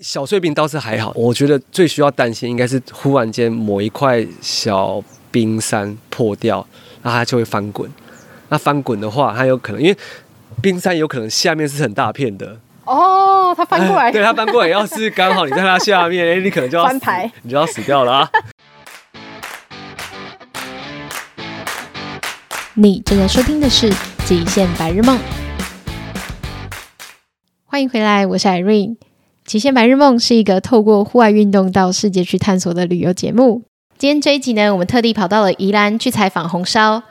小碎冰倒是还好，我觉得最需要担心应该是忽然间某一块小冰山破掉，那它就会翻滚。那翻滚的话，它有可能因为冰山有可能下面是很大片的。哦，它翻过来，对，它翻过来，要是刚好你在它下面，哎，你可能就要翻牌，你就要死掉了啊！你正在收听的是《极限白日梦》，欢迎回来，我是 Irene。《极限白日梦》是一个透过户外运动到世界去探索的旅游节目。今天这一集呢，我们特地跑到了宜兰去采访红烧。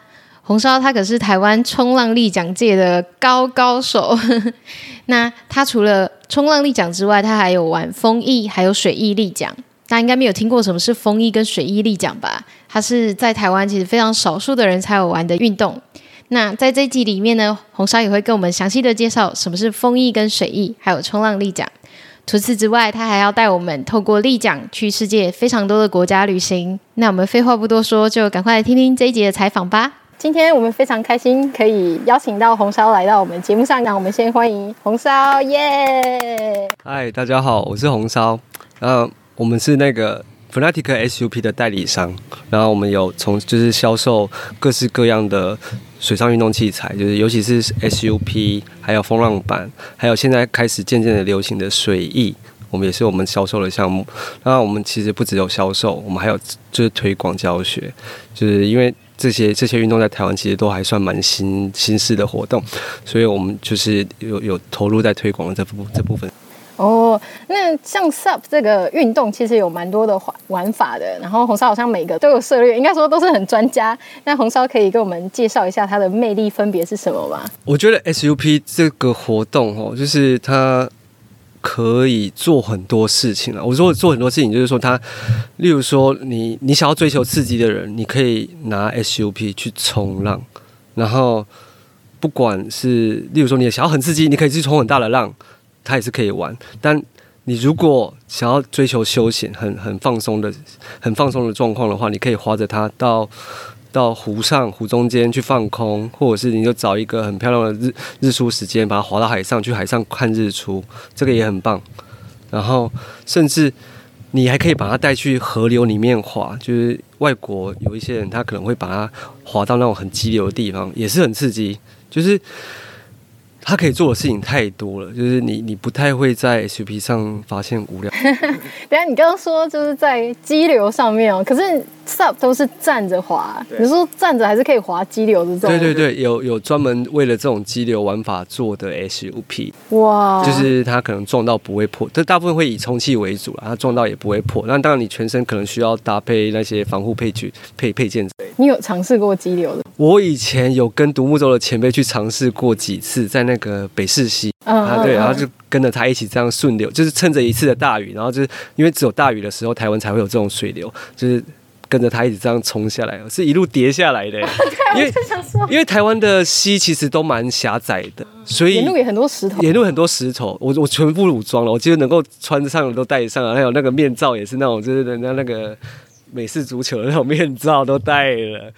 红烧他可是台湾冲浪立奖界的高高手。那他除了冲浪立奖之外，他还有玩风翼，还有水翼立奖。大家应该没有听过什么是风翼跟水翼立奖吧？它是在台湾其实非常少数的人才有玩的运动。那在这一集里面呢，红烧也会跟我们详细的介绍什么是风翼跟水翼，还有冲浪立奖。除此之外，他还要带我们透过立奖去世界非常多的国家旅行。那我们废话不多说，就赶快来听听这一集的采访吧。今天我们非常开心，可以邀请到红烧来到我们节目上。那我们先欢迎红烧，耶！嗨，大家好，我是红烧。然后我们是那个 Fnatic SUP 的代理商。然后我们有从就是销售各式各样的水上运动器材，就是尤其是 SUP，还有风浪板，还有现在开始渐渐的流行的水翼，我们也是我们销售的项目。那我们其实不只有销售，我们还有就是推广教学，就是因为。这些这些运动在台湾其实都还算蛮新新式的活动，所以我们就是有有投入在推广的这部这部分。哦，那像 SUP 这个运动其实有蛮多的玩玩法的，然后红烧好像每个都有涉猎，应该说都是很专家。那红烧可以给我们介绍一下它的魅力分别是什么吗？我觉得 SUP 这个活动哦，就是它。可以做很多事情了。我说做很多事情，就是说它，例如说你你想要追求刺激的人，你可以拿 SUP 去冲浪，然后不管是例如说你想要很刺激，你可以去冲很大的浪，它也是可以玩。但你如果想要追求休闲、很很放松的、很放松的状况的话，你可以划着它到。到湖上、湖中间去放空，或者是你就找一个很漂亮的日日出时间，把它划到海上去，海上看日出，这个也很棒。然后，甚至你还可以把它带去河流里面划，就是外国有一些人，他可能会把它划到那种很激流的地方，也是很刺激。就是他可以做的事情太多了，就是你你不太会在 SUP 上发现无聊。等下，你刚刚说就是在激流上面哦，可是。SUP 都是站着滑，比如说站着还是可以滑激流的这种。对对对，有有专门为了这种激流玩法做的 SUP。哇！就是它可能撞到不会破，这大部分会以充气为主啦，它撞到也不会破。那当然你全身可能需要搭配那些防护配具配配件。你有尝试过激流的？我以前有跟独木舟的前辈去尝试过几次，在那个北势溪啊，对，然后就跟着他一起这样顺流，就是趁着一次的大雨，然后就是因为只有大雨的时候，台湾才会有这种水流，就是。跟着他一直这样冲下来，是一路跌下来的。因为因为台湾的溪其实都蛮狭窄的，所以沿路也很多石头。沿路很多石头，我我全副武装了，我记得能够穿上的都戴上了，还有那个面罩也是那种，就是人家那个美式足球的那种面罩都戴了，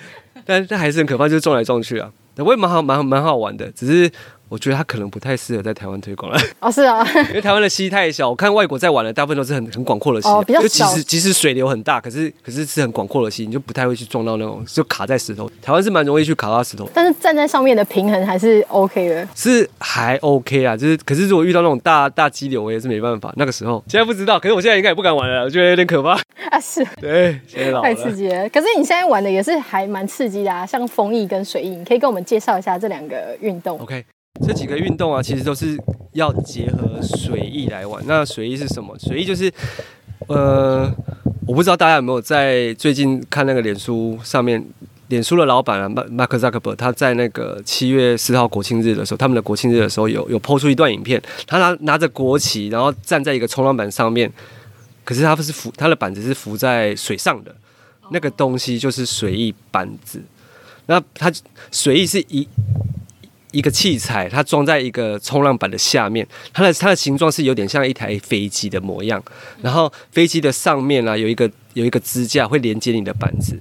但但还是很可怕，就是撞来撞去啊。我也蛮好蛮蛮好玩的，只是。我觉得他可能不太适合在台湾推广了。哦，是啊，因为台湾的溪太小。我看外国在玩的大部分都是很 很广阔的溪，哦，比较小。就其实即使水流很大，可是可是是很广阔的溪，你就不太会去撞到那种就卡在石头。台湾是蛮容易去卡到石头，但是站在上面的平衡还是 OK 的。是还 OK 啊，就是可是如果遇到那种大大激流，我也是没办法。那个时候现在不知道，可是我现在应该也不敢玩了，我觉得有点可怕 啊。是，对，现在老了太刺激了。可是你现在玩的也是还蛮刺激的啊，像风翼跟水翼，你可以跟我们介绍一下这两个运动。OK。这几个运动啊，其实都是要结合水翼来玩。那水翼是什么？水翼就是，呃，我不知道大家有没有在最近看那个脸书上面，脸书的老板啊，马克扎克伯，他在那个七月四号国庆日的时候，他们的国庆日的时候有有抛出一段影片，他拿拿着国旗，然后站在一个冲浪板上面，可是他不是浮，他的板子是浮在水上的，那个东西就是水翼板子。那他水翼是一。一个器材，它装在一个冲浪板的下面，它的它的形状是有点像一台飞机的模样。然后飞机的上面呢、有一个有一个支架会连接你的板子，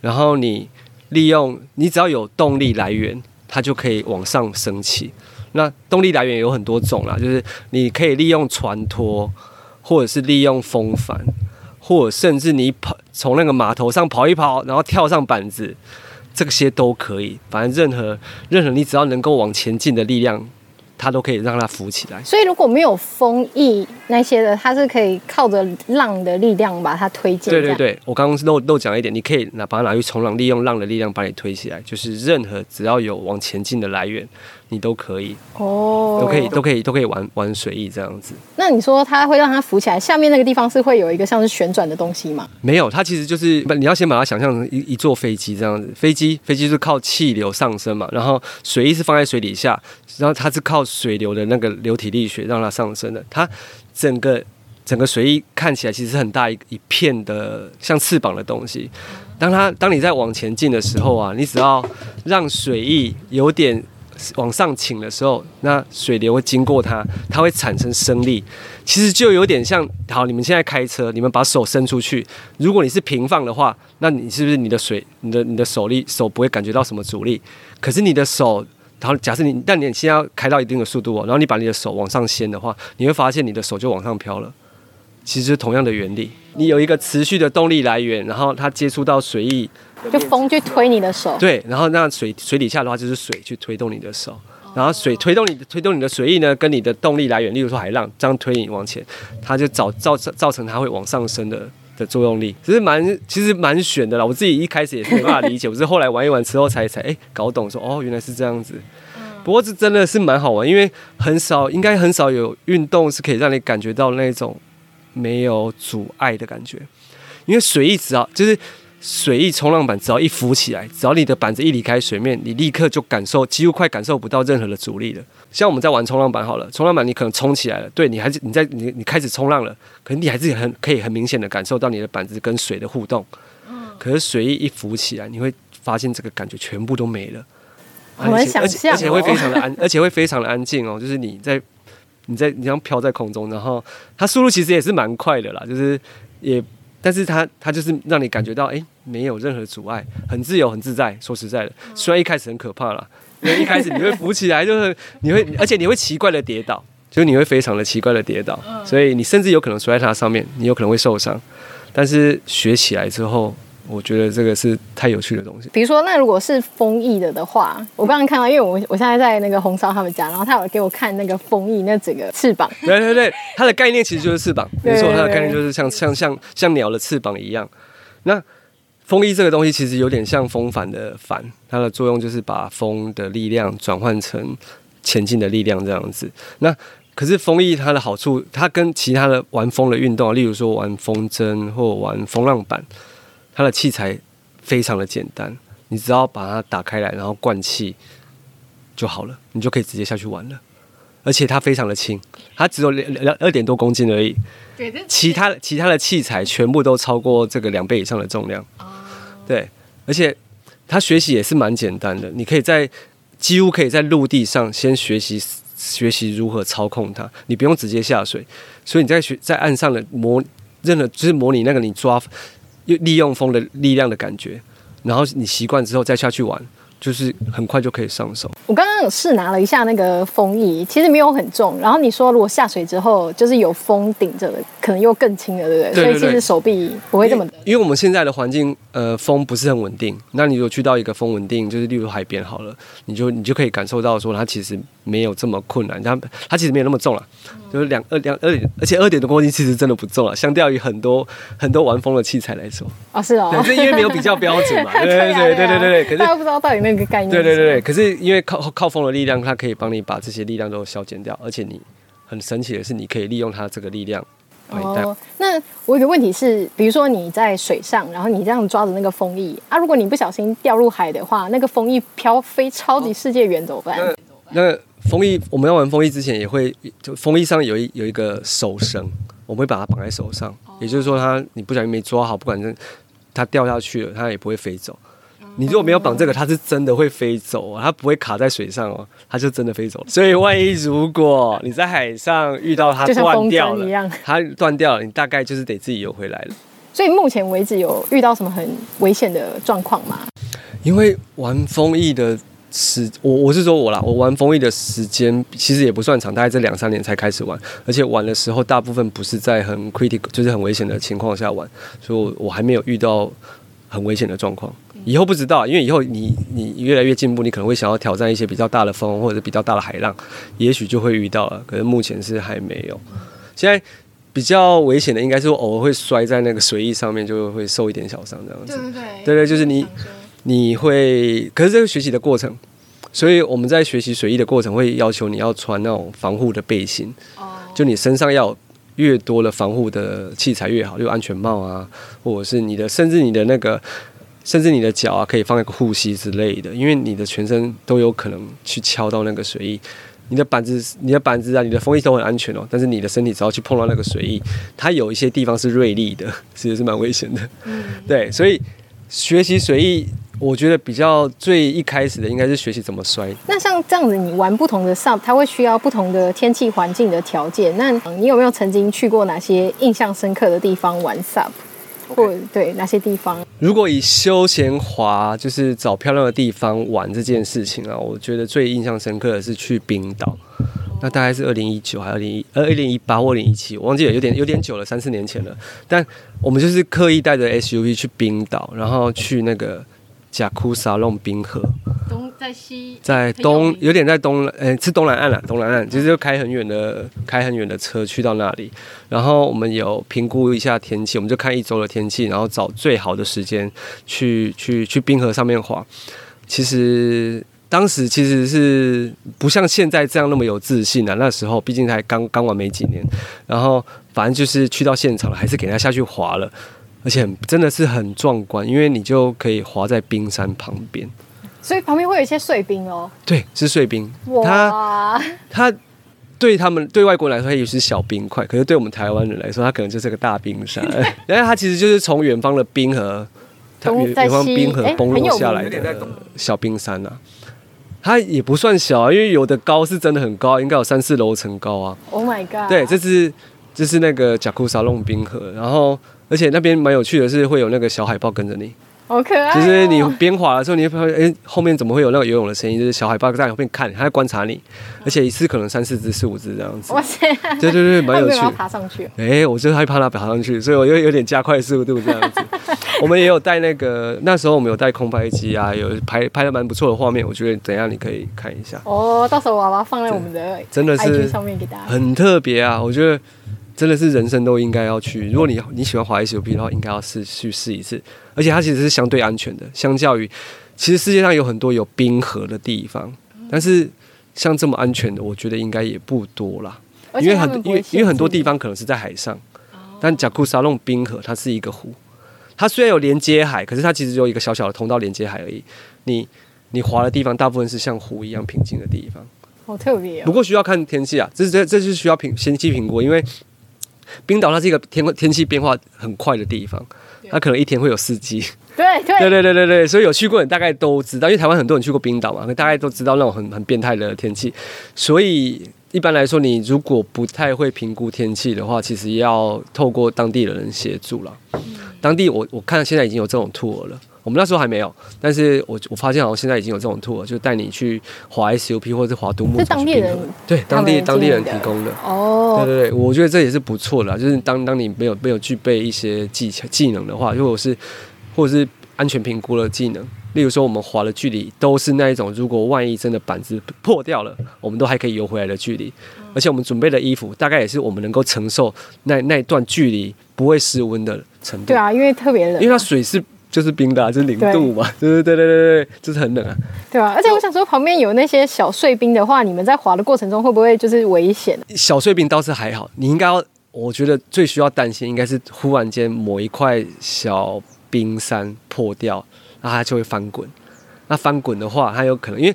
然后你利用你只要有动力来源，它就可以往上升起。那动力来源有很多种啦，就是你可以利用船拖，或者是利用风帆，或者甚至你跑从那个码头上跑一跑，然后跳上板子，这些都可以。反正任何任何你只要能够往前进的力量。它都可以让它浮起来，所以如果没有风翼那些的，它是可以靠着浪的力量把它推进。对对对，我刚刚漏漏讲一点，你可以拿把它拿去冲浪，利用浪的力量把你推起来，就是任何只要有往前进的来源。你都可以哦，都可以，都可以，都可以玩玩水翼这样子。那你说它会让它浮起来，下面那个地方是会有一个像是旋转的东西吗？没有，它其实就是你要先把它想象成一一座飞机这样子。飞机飞机是靠气流上升嘛，然后水翼是放在水底下，然后它是靠水流的那个流体力学让它上升的。它整个整个水翼看起来其实是很大一一片的像翅膀的东西。当它当你在往前进的时候啊，你只要让水翼有点。往上倾的时候，那水流会经过它，它会产生升力。其实就有点像，好，你们现在开车，你们把手伸出去，如果你是平放的话，那你是不是你的水，你的你的手力手不会感觉到什么阻力？可是你的手，然后假设你，但你现在要开到一定的速度哦，然后你把你的手往上掀的话，你会发现你的手就往上飘了。其实同样的原理，你有一个持续的动力来源，然后它接触到水翼。就风去推你的手，对，然后那水水底下的话就是水去推动你的手，然后水推动你推动你的水翼呢，跟你的动力来源，例如说海浪这样推你往前，它就造造造成它会往上升的的作用力，其实蛮其实蛮悬的啦。我自己一开始也是没办法理解，我是后来玩一玩之后才才哎搞懂说哦原来是这样子。不过这真的是蛮好玩，因为很少应该很少有运动是可以让你感觉到那种没有阻碍的感觉，因为水一直啊就是。水翼冲浪板只要一浮起来，只要你的板子一离开水面，你立刻就感受，几乎快感受不到任何的阻力了。像我们在玩冲浪板好了，冲浪板你可能冲起来了，对你还是你在你你开始冲浪了，可能你还是很可以很明显的感受到你的板子跟水的互动。可是水翼一浮起来，你会发现这个感觉全部都没了。我们想象，而且会非常的安，而且会非常的安静哦。就是你在你在你这样飘在空中，然后它速度其实也是蛮快的啦，就是也。但是它它就是让你感觉到哎、欸，没有任何阻碍，很自由很自在。说实在的，虽然一开始很可怕啦，因为一开始你会浮起来，就 是你会，而且你会奇怪的跌倒，就是你会非常的奇怪的跌倒，所以你甚至有可能摔在它上面，你有可能会受伤。但是学起来之后。我觉得这个是太有趣的东西。比如说，那如果是风翼的的话，我刚刚看到，因为我我现在在那个红烧他们家，然后他有给我看那个风翼那整个翅膀。对对对，它的概念其实就是翅膀，没错，它的概念就是像像像像鸟的翅膀一样。那风翼这个东西其实有点像风帆的帆，它的作用就是把风的力量转换成前进的力量这样子。那可是风翼它的好处，它跟其他的玩风的运动，例如说玩风筝或玩风浪板。它的器材非常的简单，你只要把它打开来，然后灌气就好了，你就可以直接下去玩了。而且它非常的轻，它只有两两二点多公斤而已。其他其他的器材全部都超过这个两倍以上的重量。对，而且它学习也是蛮简单的，你可以在几乎可以在陆地上先学习学习如何操控它，你不用直接下水，所以你在学在岸上的模任何就是模拟那个你抓。利用风的力量的感觉，然后你习惯之后再下去玩，就是很快就可以上手。我刚刚有试拿了一下那个风翼，其实没有很重。然后你说如果下水之后就是有风顶着的，可能又更轻了，对不对？对对对，所以其实手臂不会这么的。因为我们现在的环境，呃，风不是很稳定。那你如果去到一个风稳定，就是例如海边好了，你就你就可以感受到说它其实没有这么困难，它它其实没有那么重了，就是两二两二点，而且二点的公斤其实真的不重了，相较于很多很多玩风的器材来说。哦，是哦，对，是因为没有比较标准嘛，对对对对对对对。可是大家不知道到底那个概念。对对对对，可是因为靠靠风的力量，它可以帮你把这些力量都消减掉，而且你很神奇的是，你可以利用它这个力量。哦，那我有个问题是，比如说你在水上，然后你这样抓着那个风翼啊，如果你不小心掉入海的话，那个风翼飘飞超级世界远怎么办？哦、那，那风翼我们要玩风翼之前，也会就风翼上有一有一个手绳，我们会把它绑在手上，哦、也就是说，它你不小心没抓好，不管是它掉下去了，它也不会飞走。你如果没有绑这个，它是真的会飞走啊，它不会卡在水上哦，它就真的飞走了。所以万一如果你在海上遇到它断掉了，它断掉了，你大概就是得自己游回来了。所以目前为止有遇到什么很危险的状况吗？因为玩风翼的时，我我是说我啦，我玩风翼的时间其实也不算长，大概这两三年才开始玩，而且玩的时候大部分不是在很 critical，就是很危险的情况下玩，所以我我还没有遇到很危险的状况。以后不知道，因为以后你你越来越进步，你可能会想要挑战一些比较大的风或者比较大的海浪，也许就会遇到了。可是目前是还没有。现在比较危险的应该是偶尔会摔在那个水翼上面，就会受一点小伤这样子。对对对，对对，就是你你会，可是这个学习的过程，所以我们在学习水翼的过程会要求你要穿那种防护的背心，就你身上要越多的防护的器材越好，就安全帽啊，或者是你的甚至你的那个。甚至你的脚啊，可以放一个护膝之类的，因为你的全身都有可能去敲到那个水翼。你的板子、你的板子啊、你的风翼都很安全哦，但是你的身体只要去碰到那个水翼，它有一些地方是锐利的，其实是蛮危险的。嗯，对，所以学习水翼，我觉得比较最一开始的应该是学习怎么摔。那像这样子，你玩不同的 SUP，它会需要不同的天气环境的条件。那你有没有曾经去过哪些印象深刻的地方玩 SUP？或对哪些地方？如果以休闲滑，就是找漂亮的地方玩这件事情啊，我觉得最印象深刻的是去冰岛。那大概是二零一九还是二零一呃二零一八或二零一七，我忘记了，有点有点久了，三四年前了。但我们就是刻意带着 SUV 去冰岛，然后去那个贾库萨弄冰河。东在西，在东有点在东，呃、欸，是东南岸啊，东南岸，其实就开很远的，开很远的车去到那里，然后我们有评估一下天气，我们就看一周的天气，然后找最好的时间去去去冰河上面滑。其实当时其实是不像现在这样那么有自信啊，那时候毕竟才刚刚玩没几年，然后反正就是去到现场了，还是给他下去滑了，而且真的是很壮观，因为你就可以滑在冰山旁边。所以旁边会有一些碎冰哦。对，是碎冰。哇！它对他们对外国人来说，它也是小冰块，可是对我们台湾人来说，它可能就是个大冰山。然后它其实就是从远方的冰河，它远远方冰河崩落下来的小冰山啊。它也不算小啊，因为有的高是真的很高，应该有三四楼层高啊。Oh my god！对，这是这是那个贾库萨隆冰河，然后而且那边蛮有趣的是，会有那个小海豹跟着你。好可爱、哦！就是你边滑的时候，你会发现，哎、欸，后面怎么会有那个游泳的声音？就是小海豹在后面看，它在观察你，而且一次可能三四只、四五只这样子。哇塞！对对对，蛮有趣。要爬上去？哎、欸，我就害怕它爬上去，所以我又有点加快速度这样子。我们也有带那个，那时候我们有带空拍机啊，有拍拍的蛮不错的画面。我觉得等一下你可以看一下。哦，到时候我要把它放在我们的真的是上面给大家。很特别啊，我觉得。真的是人生都应该要去。如果你你喜欢滑 SUP 的话，应该要试去试一次。而且它其实是相对安全的，相较于其实世界上有很多有冰河的地方，但是像这么安全的，我觉得应该也不多啦。因为很因为因为很多地方可能是在海上，但贾库萨隆冰河它是一个湖，它虽然有连接海，可是它其实只有一个小小的通道连接海而已。你你滑的地方大部分是像湖一样平静的地方，好特别。不过需要看天气啊，这这这是需要评先期评估，因为。冰岛它是一个天天气变化很快的地方，它可能一天会有四季。对对对对对对对，所以有去过人大概都知道，因为台湾很多人去过冰岛嘛，大概都知道那种很很变态的天气。所以一般来说，你如果不太会评估天气的话，其实要透过当地的人协助了。当地我我看现在已经有这种 tour 了。我们那时候还没有，但是我我发现好像现在已经有这种 tour，就带你去滑 SUP 或者是滑独木舟。是当地人对当地当地人提供的哦，对对对，我觉得这也是不错的，就是当当你没有没有具备一些技巧技能的话，如果是或者是安全评估的技能，例如说我们滑的距离都是那一种，如果万一真的板子破掉了，我们都还可以游回来的距离，而且我们准备的衣服大概也是我们能够承受那那一段距离不会失温的程度。对啊，因为特别冷，因为它水是。就是冰的、啊，就是零度嘛，对对对对对对，就是很冷啊。对啊，而且我想说，旁边有那些小碎冰的话，你们在滑的过程中会不会就是危险？小碎冰倒是还好，你应该要，我觉得最需要担心应该是忽然间某一块小冰山破掉，那它就会翻滚。那翻滚的话，它有可能因为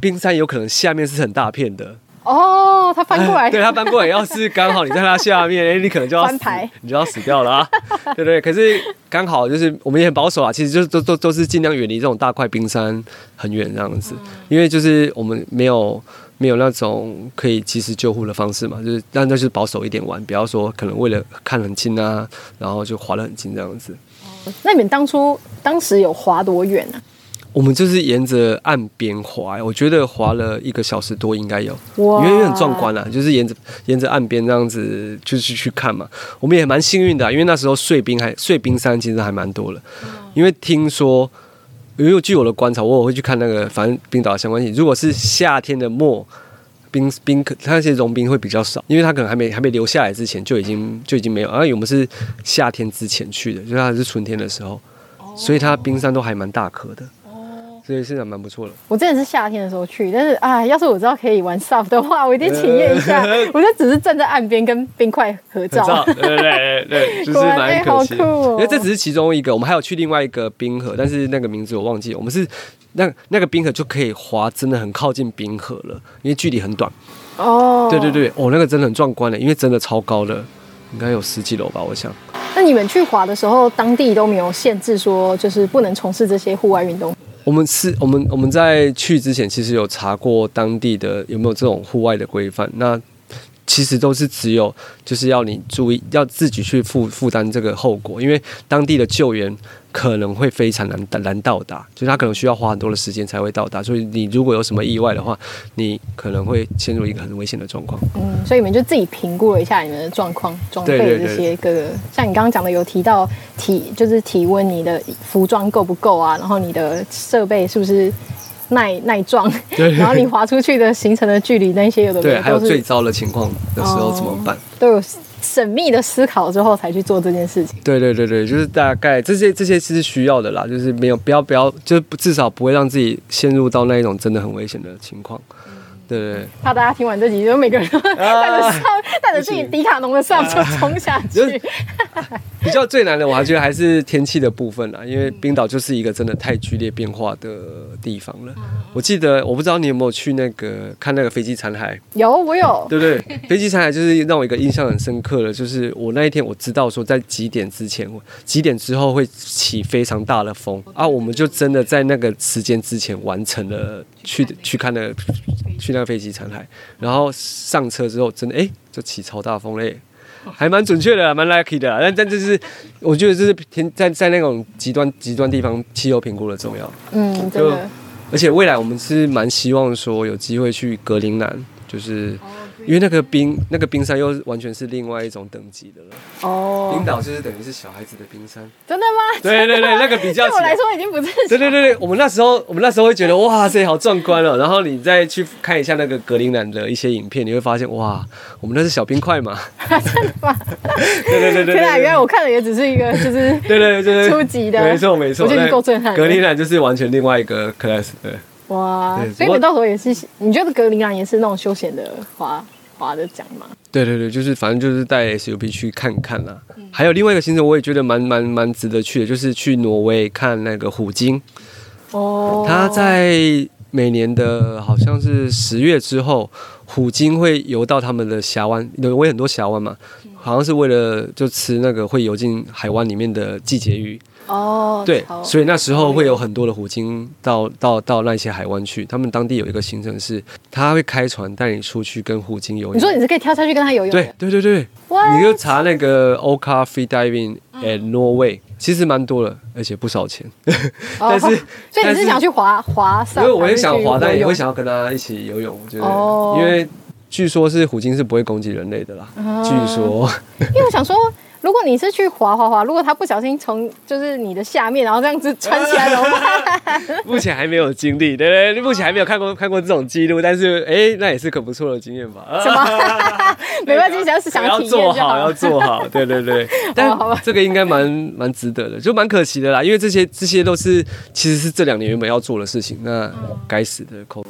冰山有可能下面是很大片的。哦，他翻过来，对他翻过来，要是刚好你在他下面，哎，你可能就要翻牌，你就要死掉了啊，对不对？可是刚好就是我们也很保守啊，其实就是都都都是尽量远离这种大块冰山很远这样子，因为就是我们没有没有那种可以及时救护的方式嘛，就是那那就是保守一点玩，不要说可能为了看很近啊，然后就滑得很近这样子。那你们当初当时有滑多远呢？我们就是沿着岸边滑，我觉得滑了一个小时多应该有，因为很壮观啊，就是沿着沿着岸边这样子就是去看嘛。我们也蛮幸运的啊，因为那时候碎冰还碎冰山其实还蛮多的，因为听说，因为据我的观察，我我会去看那个反正冰岛的相关性，如果是夏天的末。冰冰可，它那些融冰会比较少，因为它可能还没还没流下来之前就已经就已经没有。而、啊、我们是夏天之前去的，就是它是春天的时候，所以它冰山都还蛮大颗的。所以是还蛮不错的。我真的是夏天的时候去，但是啊，要是我知道可以玩 SUP 的话，我一定体验一下。我就只是站在岸边跟冰块合照。对对对对，就是蛮可惜。因为这只是其中一个，我们还有去另外一个冰河，但是那个名字我忘记了。我们是那那个冰河就可以滑，真的很靠近冰河了，因为距离很短。哦，对对对，哦，那个真的很壮观的，因为真的超高的，应该有十几楼吧，我想。那你们去滑的时候，当地都没有限制说，就是不能从事这些户外运动？我们是，我们我们在去之前其实有查过当地的有没有这种户外的规范，那其实都是只有就是要你注意，要自己去负负担这个后果，因为当地的救援。可能会非常难难到达，就是他可能需要花很多的时间才会到达，所以你如果有什么意外的话，你可能会陷入一个很危险的状况。嗯，所以你们就自己评估了一下你们的状况、装备这些个，像你刚刚讲的有提到体，就是体温，你的服装够不够啊？然后你的设备是不是耐耐撞？对。然后你滑出去的行程的距离那些有的，对，还有最糟的情况的时候怎么办？哦、都有。缜密的思考之后才去做这件事情。对对对对，就是大概这些这些是需要的啦，就是没有不要不要，就至少不会让自己陷入到那一种真的很危险的情况。对，怕大家听完这集，就每个人都 带着上带着自己迪卡侬的上就冲下去。比较最难的，我还觉得还是天气的部分啦，因为冰岛就是一个真的太剧烈变化的地方了。我记得，我不知道你有没有去那个看那个飞机残骸？有，我有。对不对？飞机残骸就是让我一个印象很深刻的，就是我那一天我知道说在几点之前，几点之后会起非常大的风啊，我们就真的在那个时间之前完成了去去看那个去那个飞机残骸，然后上车之后真的哎就起超大风嘞。还蛮准确的，蛮 lucky 的，但但这是，我觉得这是天在在那种极端极端地方气候评估的重要。嗯，真的。而且未来我们是蛮希望说有机会去格陵兰，就是。因为那个冰，那个冰山又完全是另外一种等级的了。哦，冰岛就是等于是小孩子的冰山。真的吗？对对对，那个比较。对我来说已经不是。对对对对，我们那时候，我们那时候会觉得哇塞，好壮观哦。然后你再去看一下那个格陵兰的一些影片，你会发现哇，我们那是小冰块嘛。真的吗？对对对对。天啊，原来我看的也只是一个，就是对对对，初级的。没错没错，我觉得够震撼。格陵兰就是完全另外一个 class。对。哇，所以你到时候也是，你觉得格陵兰也是那种休闲的滑？滑的讲嘛？对对对，就是反正就是带 SUP 去看看啦。嗯、还有另外一个行程，我也觉得蛮蛮蛮值得去的，就是去挪威看那个虎鲸。哦，它在每年的好像是十月之后，虎鲸会游到他们的峡湾，挪威很多峡湾嘛，好像是为了就吃那个会游进海湾里面的季节鱼。哦，对，所以那时候会有很多的虎鲸到到到那些海湾去。他们当地有一个行程是，他会开船带你出去跟虎鲸游泳。你说你是可以跳下去跟他游泳？对对对对，What? 你就查那个 Orca Free Diving at Norway，其实蛮多的，而且不少钱。但是，所以你是想去滑滑？因为我也想滑，但也会想要跟他一起游泳。我觉得，因为据说是虎鲸是不会攻击人类的啦。据说，因为我想说。如果你是去滑滑滑，如果他不小心从就是你的下面，然后这样子穿起来的话，目前还没有经历，对对，对，目前还没有看过看过这种记录，但是哎、欸，那也是可不错的经验吧？什么？没关系，只要是想要做好，要做好，对对对。但这个应该蛮蛮值得的，就蛮可惜的啦，因为这些这些都是其实是这两年原本要做的事情，那该死的 COVID。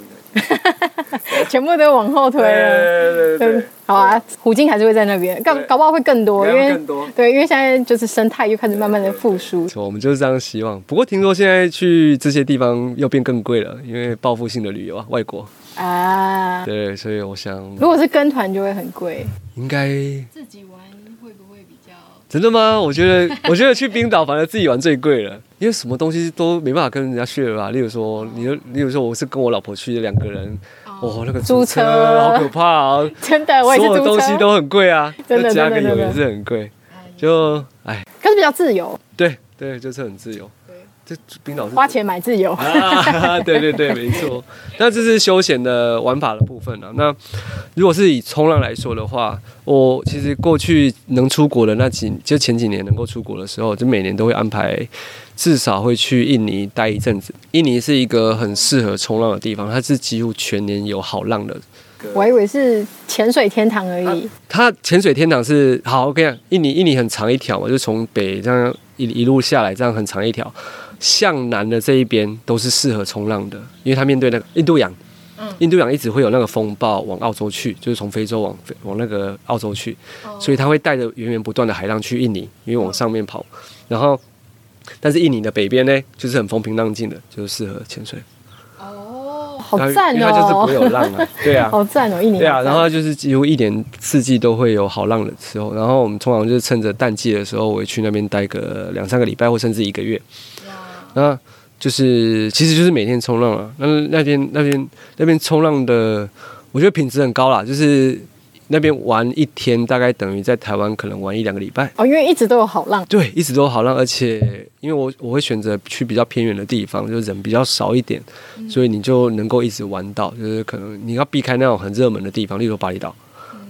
全部都往后推了，对，对，对，对，好啊，虎鲸还是会在那边，搞搞不好会更多，因为对，因为现在就是生态又开始慢慢的复苏。我们就是这样希望。不过听说现在去这些地方又变更贵了，因为报复性的旅游啊，外国啊，对，所以我想，如果是跟团就会很贵，应该自己玩会不会比较？真的吗？我觉得，我觉得去冰岛反而自己玩最贵了，因为什么东西都没办法跟人家 share 吧。例如说，你，例如说，我是跟我老婆去的两个人。哦，那个租车好可怕啊！真的，我也是租车。所有东西都很贵啊，真的，加个油也是很贵。就哎，可是比较自由。对对，就是很自由。这冰岛是花钱买自由。啊，对对对，没错。那这是休闲的玩法的部分啊。那如果是以冲浪来说的话，我其实过去能出国的那几，就前几年能够出国的时候，就每年都会安排至少会去印尼待一阵子。印尼是一个很适合冲浪的地方，它是几乎全年有好浪的。我以为是潜水天堂而已。它潜水天堂是好，我跟你讲，印尼印尼很长一条嘛，就从北这样一一路下来，这样很长一条。向南的这一边都是适合冲浪的，因为它面对那个印度洋，印度洋一直会有那个风暴往澳洲去，就是从非洲往往那个澳洲去，所以它会带着源源不断的海浪去印尼，因为往上面跑。然后，但是印尼的北边呢，就是很风平浪静的，就是适合潜水。哦，好赞哦！因为它就是不会有浪啊，对啊，好赞哦，印尼。对啊，然后就是几乎一年四季都会有好浪的时候，然后我们通常就是趁着淡季的时候，我会去那边待个两三个礼拜，或甚至一个月。那就是，其实就是每天冲浪啊。那那边那边那边冲浪的，我觉得品质很高啦。就是那边玩一天，大概等于在台湾可能玩一两个礼拜。哦，因为一直都有好浪。对，一直都有好浪，而且因为我我会选择去比较偏远的地方，就是人比较少一点，所以你就能够一直玩到。就是可能你要避开那种很热门的地方，例如巴厘岛。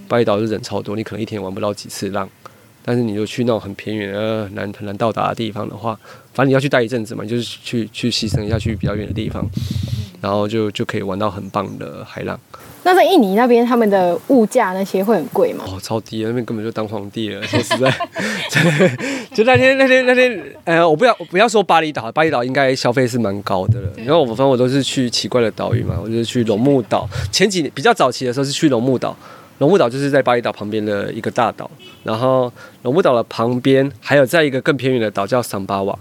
巴厘岛就人超多，你可能一天玩不到几次浪。但是你就去那种很偏远、呃难很难到达的地方的话，反正你要去待一阵子嘛，你就是去去牺牲一下去比较远的地方，然后就就可以玩到很棒的海浪。那在印尼那边，他们的物价那些会很贵吗？哦，超低，那边根本就当皇帝了。说实在，就那天那天那天，呃，我不要我不要说巴厘岛，巴厘岛应该消费是蛮高的了。然后我反正我都是去奇怪的岛屿嘛，我就是去龙目岛。前几年比较早期的时候是去龙目岛。龙目岛就是在巴厘岛旁边的一个大岛，然后龙目岛的旁边还有在一个更偏远的岛叫桑巴瓦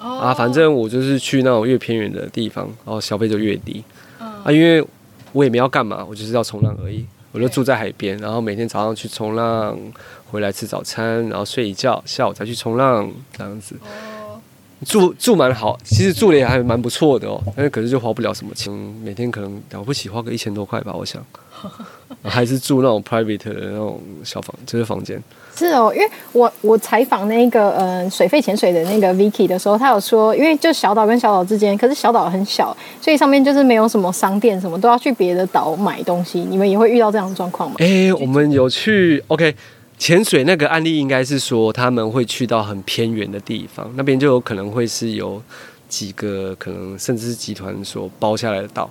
，oh. 啊，反正我就是去那种越偏远的地方，然后消费就越低，oh. 啊，因为我也没要干嘛，我就是要冲浪而已，我就住在海边，然后每天早上去冲浪，回来吃早餐，然后睡一觉，下午再去冲浪，这样子，oh. 住住蛮好，其实住的也还蛮不错的哦，但是可是就花不了什么钱，每天可能了不起花个一千多块吧，我想。还是住那种 private 的那种小房，就是房间。是哦，因为我我采访那个呃水肺潜水的那个 Vicky 的时候，他有说，因为就小岛跟小岛之间，可是小岛很小，所以上面就是没有什么商店，什么都要去别的岛买东西。你们也会遇到这样的状况吗？哎、我们有去 OK 潜水那个案例，应该是说他们会去到很偏远的地方，那边就有可能会是有几个可能甚至是集团所包下来的岛。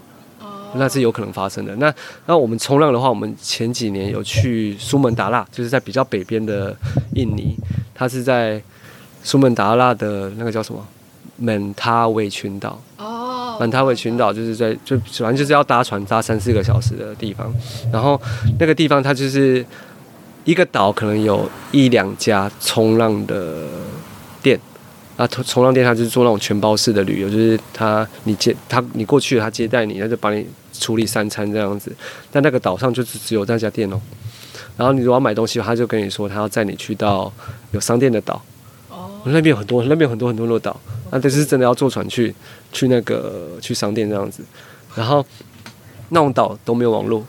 那是有可能发生的。那那我们冲浪的话，我们前几年有去苏门答腊，就是在比较北边的印尼，它是在苏门答腊的那个叫什么满塔韦群岛。哦。满塔韦群岛就是在就反正就是要搭船搭三四个小时的地方。然后那个地方它就是一个岛，可能有一两家冲浪的店。啊，冲浪店他就是做那种全包式的旅游，就是他你接他你过去了，他接待你，他就帮你处理三餐这样子。但那个岛上就只只有那家店哦。然后你如果要买东西，他就跟你说他要载你去到有商店的岛。哦。那边有很多，那边有很多很多的岛。那这是真的要坐船去去那个去商店这样子。然后那种岛都没有网络，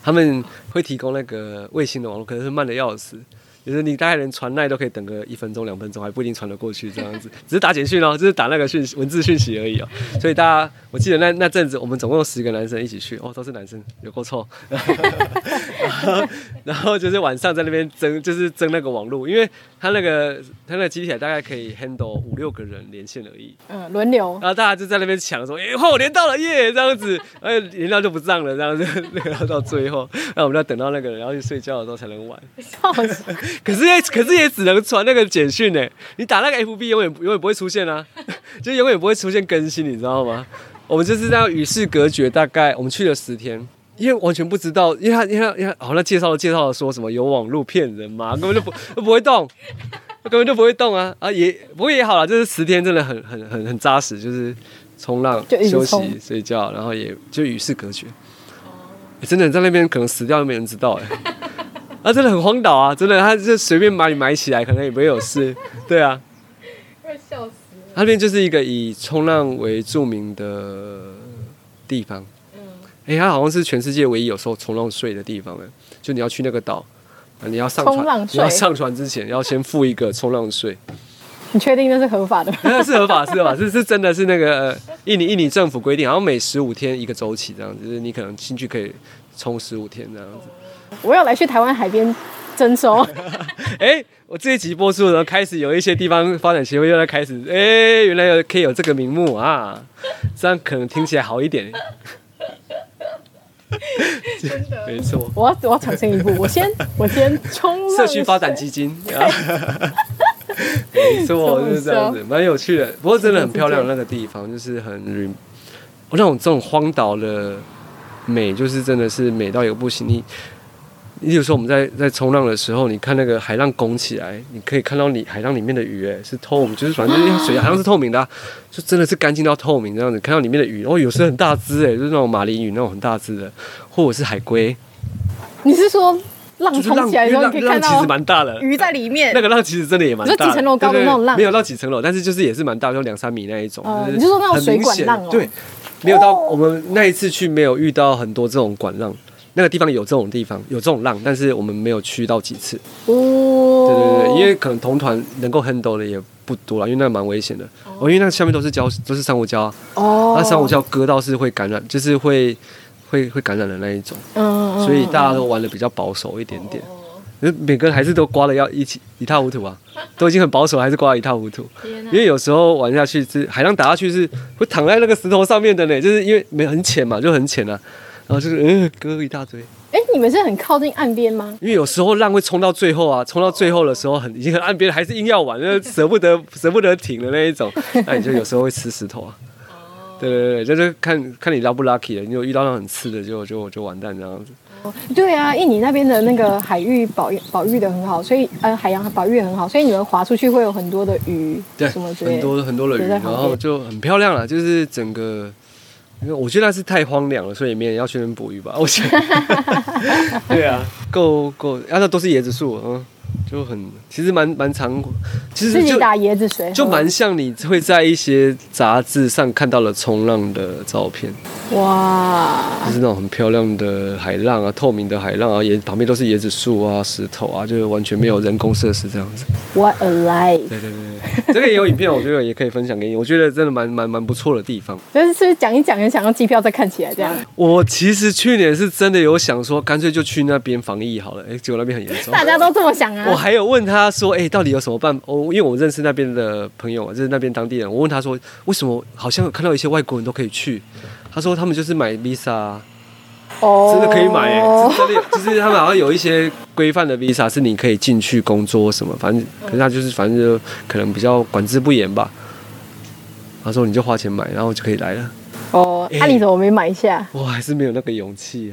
他们会提供那个卫星的网络，可能是慢的要死。就是你大概连传赖都可以等个一分钟两分钟，还不一定传得过去这样子，只是打简讯哦，就是打那个讯文字讯息而已哦。所以大家，我记得那那阵子我们总共有十个男生一起去，哦，都是男生，有够臭。然后，然后就是晚上在那边争，就是争那个网络，因为他那个他那个机体大概可以 handle 五六个人连线而已。嗯，轮流。然后大家就在那边抢说，哎、欸，我连到了耶，这样子，哎，连到就不上了，这样子，那个要到最后，那我们要等到那个人要去睡觉的时候才能玩。笑死。可是也可是也只能传那个简讯呢，你打那个 FB 永远永远不会出现啊，就永远不会出现更新，你知道吗？我们就是这样与世隔绝，大概我们去了十天，因为完全不知道，因为他因为他因为好像介绍了介绍了说什么有网络骗人嘛，根本就不不会动，根本就不会动啊。啊也不过也好了，就是十天真的很很很很扎实，就是冲浪休息睡觉，然后也就与世隔绝，欸、真的在那边可能死掉都没人知道哎。啊，真的很荒岛啊！真的，他就随便把你埋起来，可能也不会有事。对啊，快笑死了。那边就是一个以冲浪为著名的地方。嗯。哎、欸，它好像是全世界唯一有收冲浪税的地方哎。就你要去那个岛，你要上船，你要上船之前要先付一个冲浪税。你确定那是合法的吗？那是合法，是合法，是是真的是那个、呃、印尼印尼政府规定，好像每十五天一个周期这样子，就是你可能进去可以冲十五天这样子。我要来去台湾海边征收。哎、欸，我这一集播出的时候，开始有一些地方发展协会又在开始，哎、欸，原来有可以有这个名目啊，这样可能听起来好一点。真的，没错。我要我要抢先一步，我先我先冲社区发展基金。没错，就是这样子，蛮有趣的。不过真的很漂亮，那个地方就是很，我那种这种荒岛的美，就是真的是美到一个不行。你，你比如说我们在在冲浪的时候，你看那个海浪拱起来，你可以看到你海浪里面的鱼，哎，是透明，就是反正水好像是透明的，啊，就真的是干净到透明这样子。看到里面的鱼，哦，有时候很大只，哎，就是那种马林鱼那种很大只的，或者是海龟。你是说？浪冲起来的时候，你可以看到其实蛮大的鱼在里面。那个浪其实真的也蛮大几层楼高的那种浪，没有到几层楼，但是就是也是蛮大，就两三米那一种。你就说那种水管浪哦？对，没有到我们那一次去没有遇到很多这种管浪，那个地方有这种地方有这种浪，但是我们没有去到几次。哦，对对对，因为可能同团能够 handle 的也不多了，因为那蛮危险的。哦，因为那下面都是礁，都是珊瑚礁。哦，那珊瑚礁割到是会感染，就是会会会感染的那一种。嗯，所以大家都玩的比较保守一点点。每个人还是都刮的要一起一塌糊涂啊，都已经很保守，还是刮的一塌糊涂。因为有时候玩下去是海浪打下去是会躺在那个石头上面的呢，就是因为没很浅嘛，就很浅啊，然后就是嗯割一大堆。哎，你们是很靠近岸边吗？因为有时候浪会冲到最后啊，冲到最后的时候很已经很岸边，还是硬要玩，就舍不得 舍不得停的那一种，那你就有时候会吃石头啊。对对对，就是看看你 lucky 不 lucky 了，你有遇到那种很刺的就就就完蛋这样子。对啊，印尼那边的那个海域保保育的很好，所以呃海洋保育很好，所以你们划出去会有很多的鱼，对，什么很多很多的鱼，然后就很漂亮了。就是整个，因为我觉得那是太荒凉了，所以没人要去那边捕鱼吧？我想，对啊，够够，啊，那都是椰子树，嗯。就很，其实蛮蛮常，其实就打椰子水，就蛮像你会在一些杂志上看到了冲浪的照片。哇，就是那种很漂亮的海浪啊，透明的海浪啊，椰旁边都是椰子树啊、石头啊，就是完全没有人工设施这样子。What a life！对对对，这个也有影片，我觉得也可以分享给你。我觉得真的蛮蛮蛮不错的地方。但是是不是讲一讲，也想要机票再看起来这样？我其实去年是真的有想说，干脆就去那边防疫好了。哎，结果那边很严重。大家都这么想啊。还有问他说：“哎、欸，到底有什么办法？哦，因为我认识那边的朋友，就是那边当地人。我问他说，为什么好像看到一些外国人都可以去？他说他们就是买 visa，哦，真的可以买哎、欸，真的，就是他们好像有一些规范的 visa 是你可以进去工作什么，反正可是他就是反正就可能比较管制不严吧。他说你就花钱买，然后就可以来了。哦，那、欸啊、你怎么没买一下？我还是没有那个勇气。”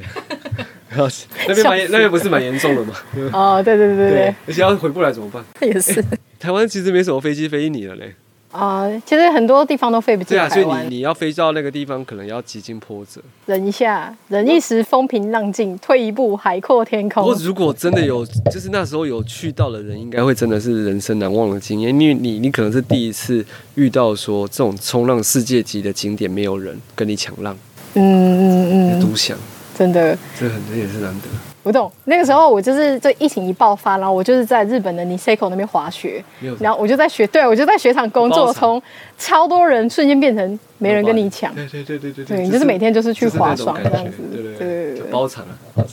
那边蛮那边不是蛮严重的吗？哦，对对对对对，而且要回不来怎么办？也是。台湾其实没什么飞机飞你了嘞。啊，其实很多地方都飞不进。对啊，所以你你要飞到那个地方，可能要几经波折。忍一下，忍一时风平浪静，退一步海阔天空。不过如果真的有，就是那时候有去到的人，应该会真的是人生难忘的经验，因为你你可能是第一次遇到说这种冲浪世界级的景点，没有人跟你抢浪。嗯嗯嗯，独享。真的，这很这也是难得。我懂，那个时候我就是这疫情一爆发，然后我就是在日本的 Niseko 那边滑雪，然后我就在雪，对我就在雪场工作，从超多人瞬间变成没人跟你抢。对对对对对，对你就是每天就是去滑爽这样子，对对对对，包场啊，包场。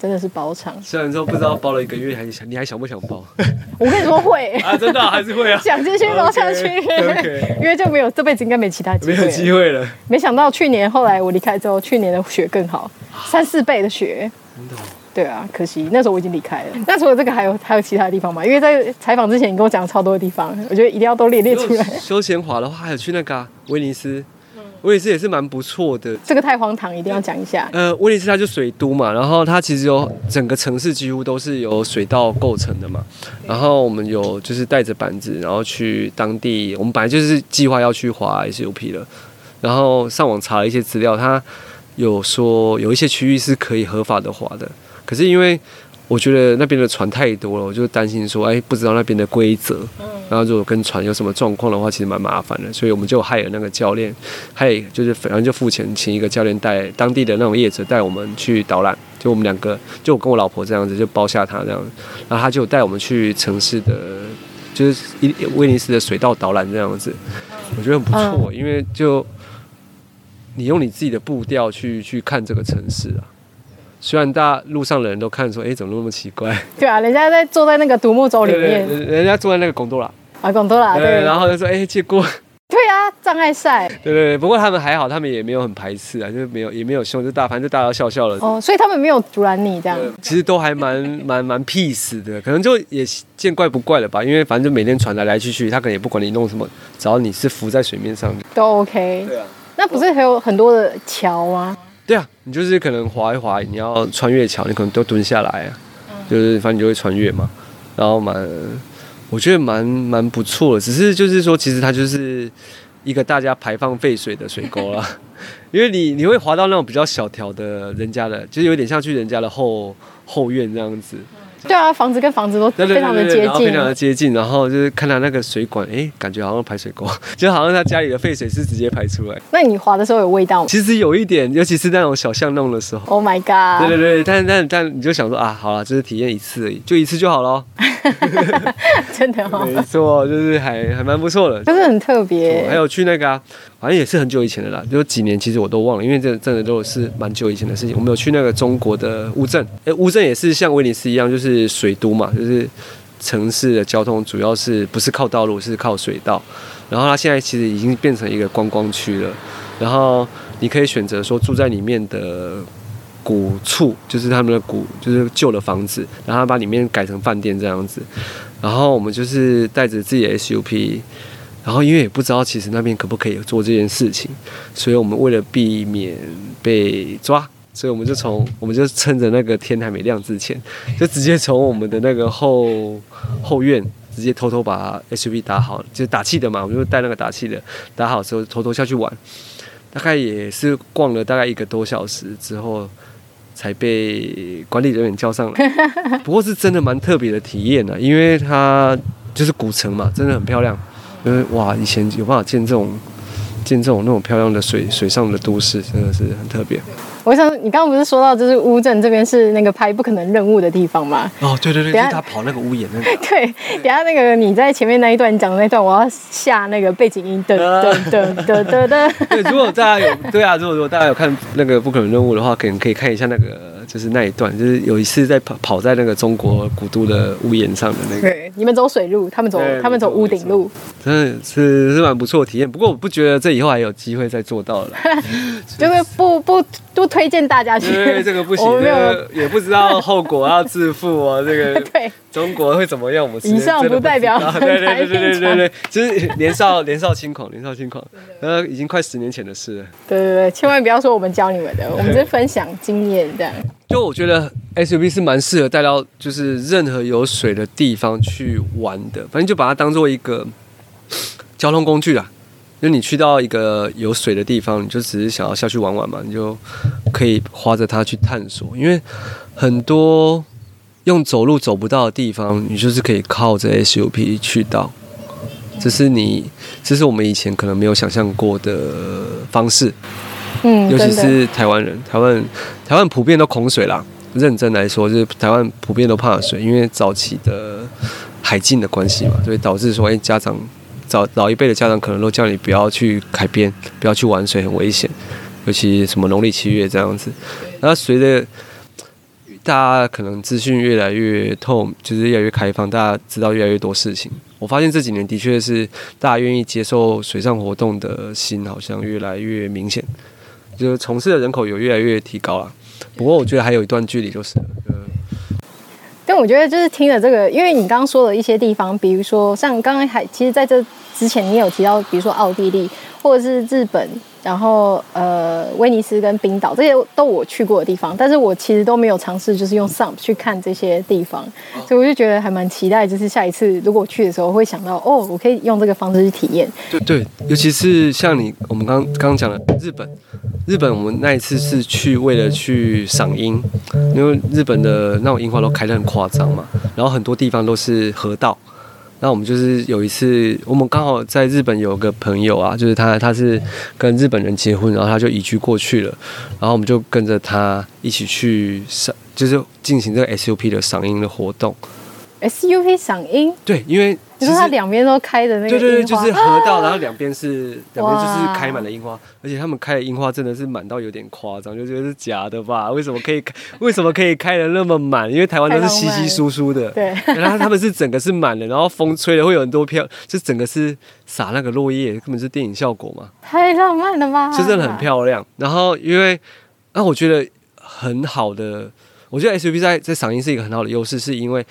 真的是包场，虽然说不知道包了一个月，还想你还想不想包？我跟你说会 啊，真的还是会啊，想继续包下去，因为就没有这辈子应该没其他机会，没有机会了。没想到去年后来我离开之后，去年的雪更好，三四倍的雪。真的？对啊，可惜那时候我已经离开了。那除了这个，还有还有其他的地方吗？因为在采访之前，你跟我讲了超多的地方，我觉得一定要都列列出来。休闲滑的话，还有去那个威尼斯。威尼斯也是蛮不错的，这个太荒唐，一定要讲一下。呃，威尼斯它就水都嘛，然后它其实有整个城市几乎都是由水道构成的嘛。然后我们有就是带着板子，然后去当地，我们本来就是计划要去滑 SUP 的，然后上网查了一些资料，它有说有一些区域是可以合法的滑的，可是因为我觉得那边的船太多了，我就担心说，哎，不知道那边的规则，然后如果跟船有什么状况的话，其实蛮麻烦的，所以我们就害了那个教练，还就是反正就付钱请一个教练带当地的那种业者带我们去导览，就我们两个，就我跟我老婆这样子就包下他这样，然后他就带我们去城市的就是一威尼斯的水道导览这样子，我觉得很不错，因为就你用你自己的步调去去看这个城市啊。虽然大家路上的人都看说，哎，怎么那么奇怪？对啊，人家在坐在那个独木舟里面，对对对，人家坐在那个贡多拉啊，贡多拉对，然后就说，哎，借过。对啊，障碍赛。对对对，不过他们还好，他们也没有很排斥啊，就是没有也没有凶，就大反正就大家笑笑了。哦，所以他们没有阻拦你这样。其实都还蛮蛮蛮 peace 的，可能就也见怪不怪了吧，因为反正就每天船来来去去，他可能也不管你弄什么，只要你是浮在水面上都 OK。对啊，那不是还有很多的桥吗？对啊，你就是可能滑一滑，你要穿越桥，你可能都蹲下来啊，就是反正你就会穿越嘛，然后蛮。我觉得蛮蛮不错的，只是就是说，其实它就是一个大家排放废水的水沟啦，因为你你会滑到那种比较小条的人家的，就是有点像去人家的后后院这样子。对啊，房子跟房子都非常的接近，非常的接近。然后就是看他那个水管，哎，感觉好像排水沟，就好像他家里的废水是直接排出来。那你滑的时候有味道吗？其实有一点，尤其是那种小巷弄的时候。Oh my god！对对对，但但但你就想说啊，好了，就是体验一次而已，就一次就好了。真的哦，没错，就是还还蛮不错的，就是很特别。还有去那个啊，好像也是很久以前的啦，就几年其实我都忘了，因为这真的都是蛮久以前的事情。我们有去那个中国的乌镇，哎，乌镇也是像威尼斯一样，就是水都嘛，就是城市的交通主要是不是靠道路，是靠水道。然后它现在其实已经变成一个观光区了，然后你可以选择说住在里面的。古厝就是他们的古，就是旧的房子，然后把里面改成饭店这样子。然后我们就是带着自己的 SUP，然后因为也不知道其实那边可不可以做这件事情，所以我们为了避免被抓，所以我们就从我们就趁着那个天还没亮之前，就直接从我们的那个后后院直接偷偷把 SUP 打好，就是打气的嘛，我们就带那个打气的打好之后偷偷下去玩，大概也是逛了大概一个多小时之后。才被管理人员叫上来，不过是真的蛮特别的体验呢，因为它就是古城嘛，真的很漂亮。因为哇，以前有办法见这种见这种那种漂亮的水水上的都市，真的是很特别。我想你刚刚不是说到，就是乌镇这边是那个拍不可能任务的地方吗？哦，对对对，就是他跑那个屋檐那个。对，等下那个你在前面那一段讲的那段，我要下那个背景音，噔噔噔噔噔噔。对，如果大家有对啊，如果如果大家有看那个不可能任务的话，可能可以看一下那个。就是那一段，就是有一次在跑跑在那个中国古都的屋檐上的那个。对，你们走水路，他们走他们走屋顶路，真的是是蛮不错的体验。不过我不觉得这以后还有机会再做到了，就是不不不推荐大家去。对，这个不行，这个也不知道后果要自负啊。这个 对中国会怎么样？我们以上不代表。对对对对对对，就是年少年少轻狂，年少轻狂，呃，已经快十年前的事了。对对对，千万不要说我们教你们的，我们是分享经验这样。就我觉得 SUV 是蛮适合带到就是任何有水的地方去玩的，反正就把它当做一个 交通工具啦。就你去到一个有水的地方，你就只是想要下去玩玩嘛，你就可以划着它去探索。因为很多用走路走不到的地方，你就是可以靠着 SUP 去到。这是你，这是我们以前可能没有想象过的方式。嗯，尤其是台湾人，台湾台湾普遍都恐水啦。认真来说，就是台湾普遍都怕水，因为早期的海禁的关系嘛，所以导致说，哎，家长早老一辈的家长可能都叫你不要去海边，不要去玩水，很危险。尤其什么农历七月这样子。那随着大家可能资讯越来越透，就是越来越开放，大家知道越来越多事情。我发现这几年的确是大家愿意接受水上活动的心，好像越来越明显。就是从事的人口有越来越提高了，不过我觉得还有一段距离，就是。但我觉得就是听了这个，因为你刚刚说的一些地方，比如说像刚刚还，其实在这之前你有提到，比如说奥地利或者是日本。然后，呃，威尼斯跟冰岛这些都我去过的地方，但是我其实都没有尝试，就是用 SUP 去看这些地方，所以我就觉得还蛮期待，就是下一次如果我去的时候，会想到哦，我可以用这个方式去体验。对对，尤其是像你我们刚刚讲的日本，日本我们那一次是去为了去赏樱，因为日本的那种樱花都开得很夸张嘛，然后很多地方都是河道。那我们就是有一次，我们刚好在日本有个朋友啊，就是他他是跟日本人结婚，然后他就移居过去了，然后我们就跟着他一起去赏，就是进行这个 SUP 的赏樱的活动。SUP 赏樱？对，因为你说它两边都开的那个对对对，就是河道，啊、然后两边是两边就是开满了樱花，而且他们开的樱花真的是满到有点夸张，就觉得是假的吧？为什么可以开？为什么可以开的那么满？因为台湾都是稀稀疏疏的，对。然后他们是整个是满的，然后风吹了会有很多飘，就整个是撒那个落叶，根本是电影效果嘛。太浪漫了吧？就真的很漂亮。然后因为那、啊、我觉得很好的，我觉得 SUP 在在赏樱是一个很好的优势，是因为。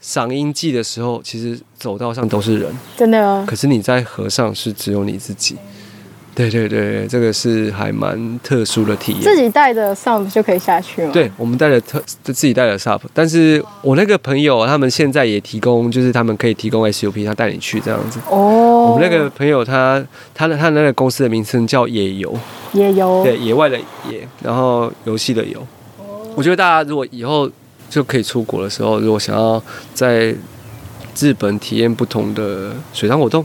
赏樱季的时候，其实走道上都是人，真的哦。可是你在河上是只有你自己。对对对，这个是还蛮特殊的体验。自己带着 SUP 就可以下去吗？对，我们带着特自己带着 SUP，但是我那个朋友他们现在也提供，就是他们可以提供 SUP，他带你去这样子。哦。我们那个朋友他他的他的那个公司的名称叫野游，野游。对，野外的野，然后游戏的游。我觉得大家如果以后。就可以出国的时候，如果想要在日本体验不同的水上活动，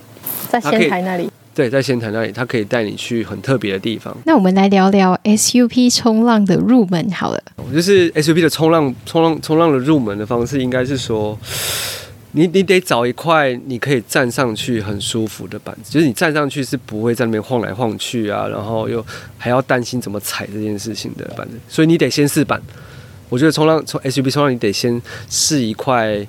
在仙台那里，对，在仙台那里，他可以带你去很特别的地方。那我们来聊聊 SUP 冲浪的入门好了。就是 SUP 的冲浪、冲浪、冲浪的入门的方式，应该是说，你你得找一块你可以站上去很舒服的板子，就是你站上去是不会在那边晃来晃去啊，然后又还要担心怎么踩这件事情的板子，所以你得先试板。我觉得冲浪，从 SUP 冲浪，你得先试一块。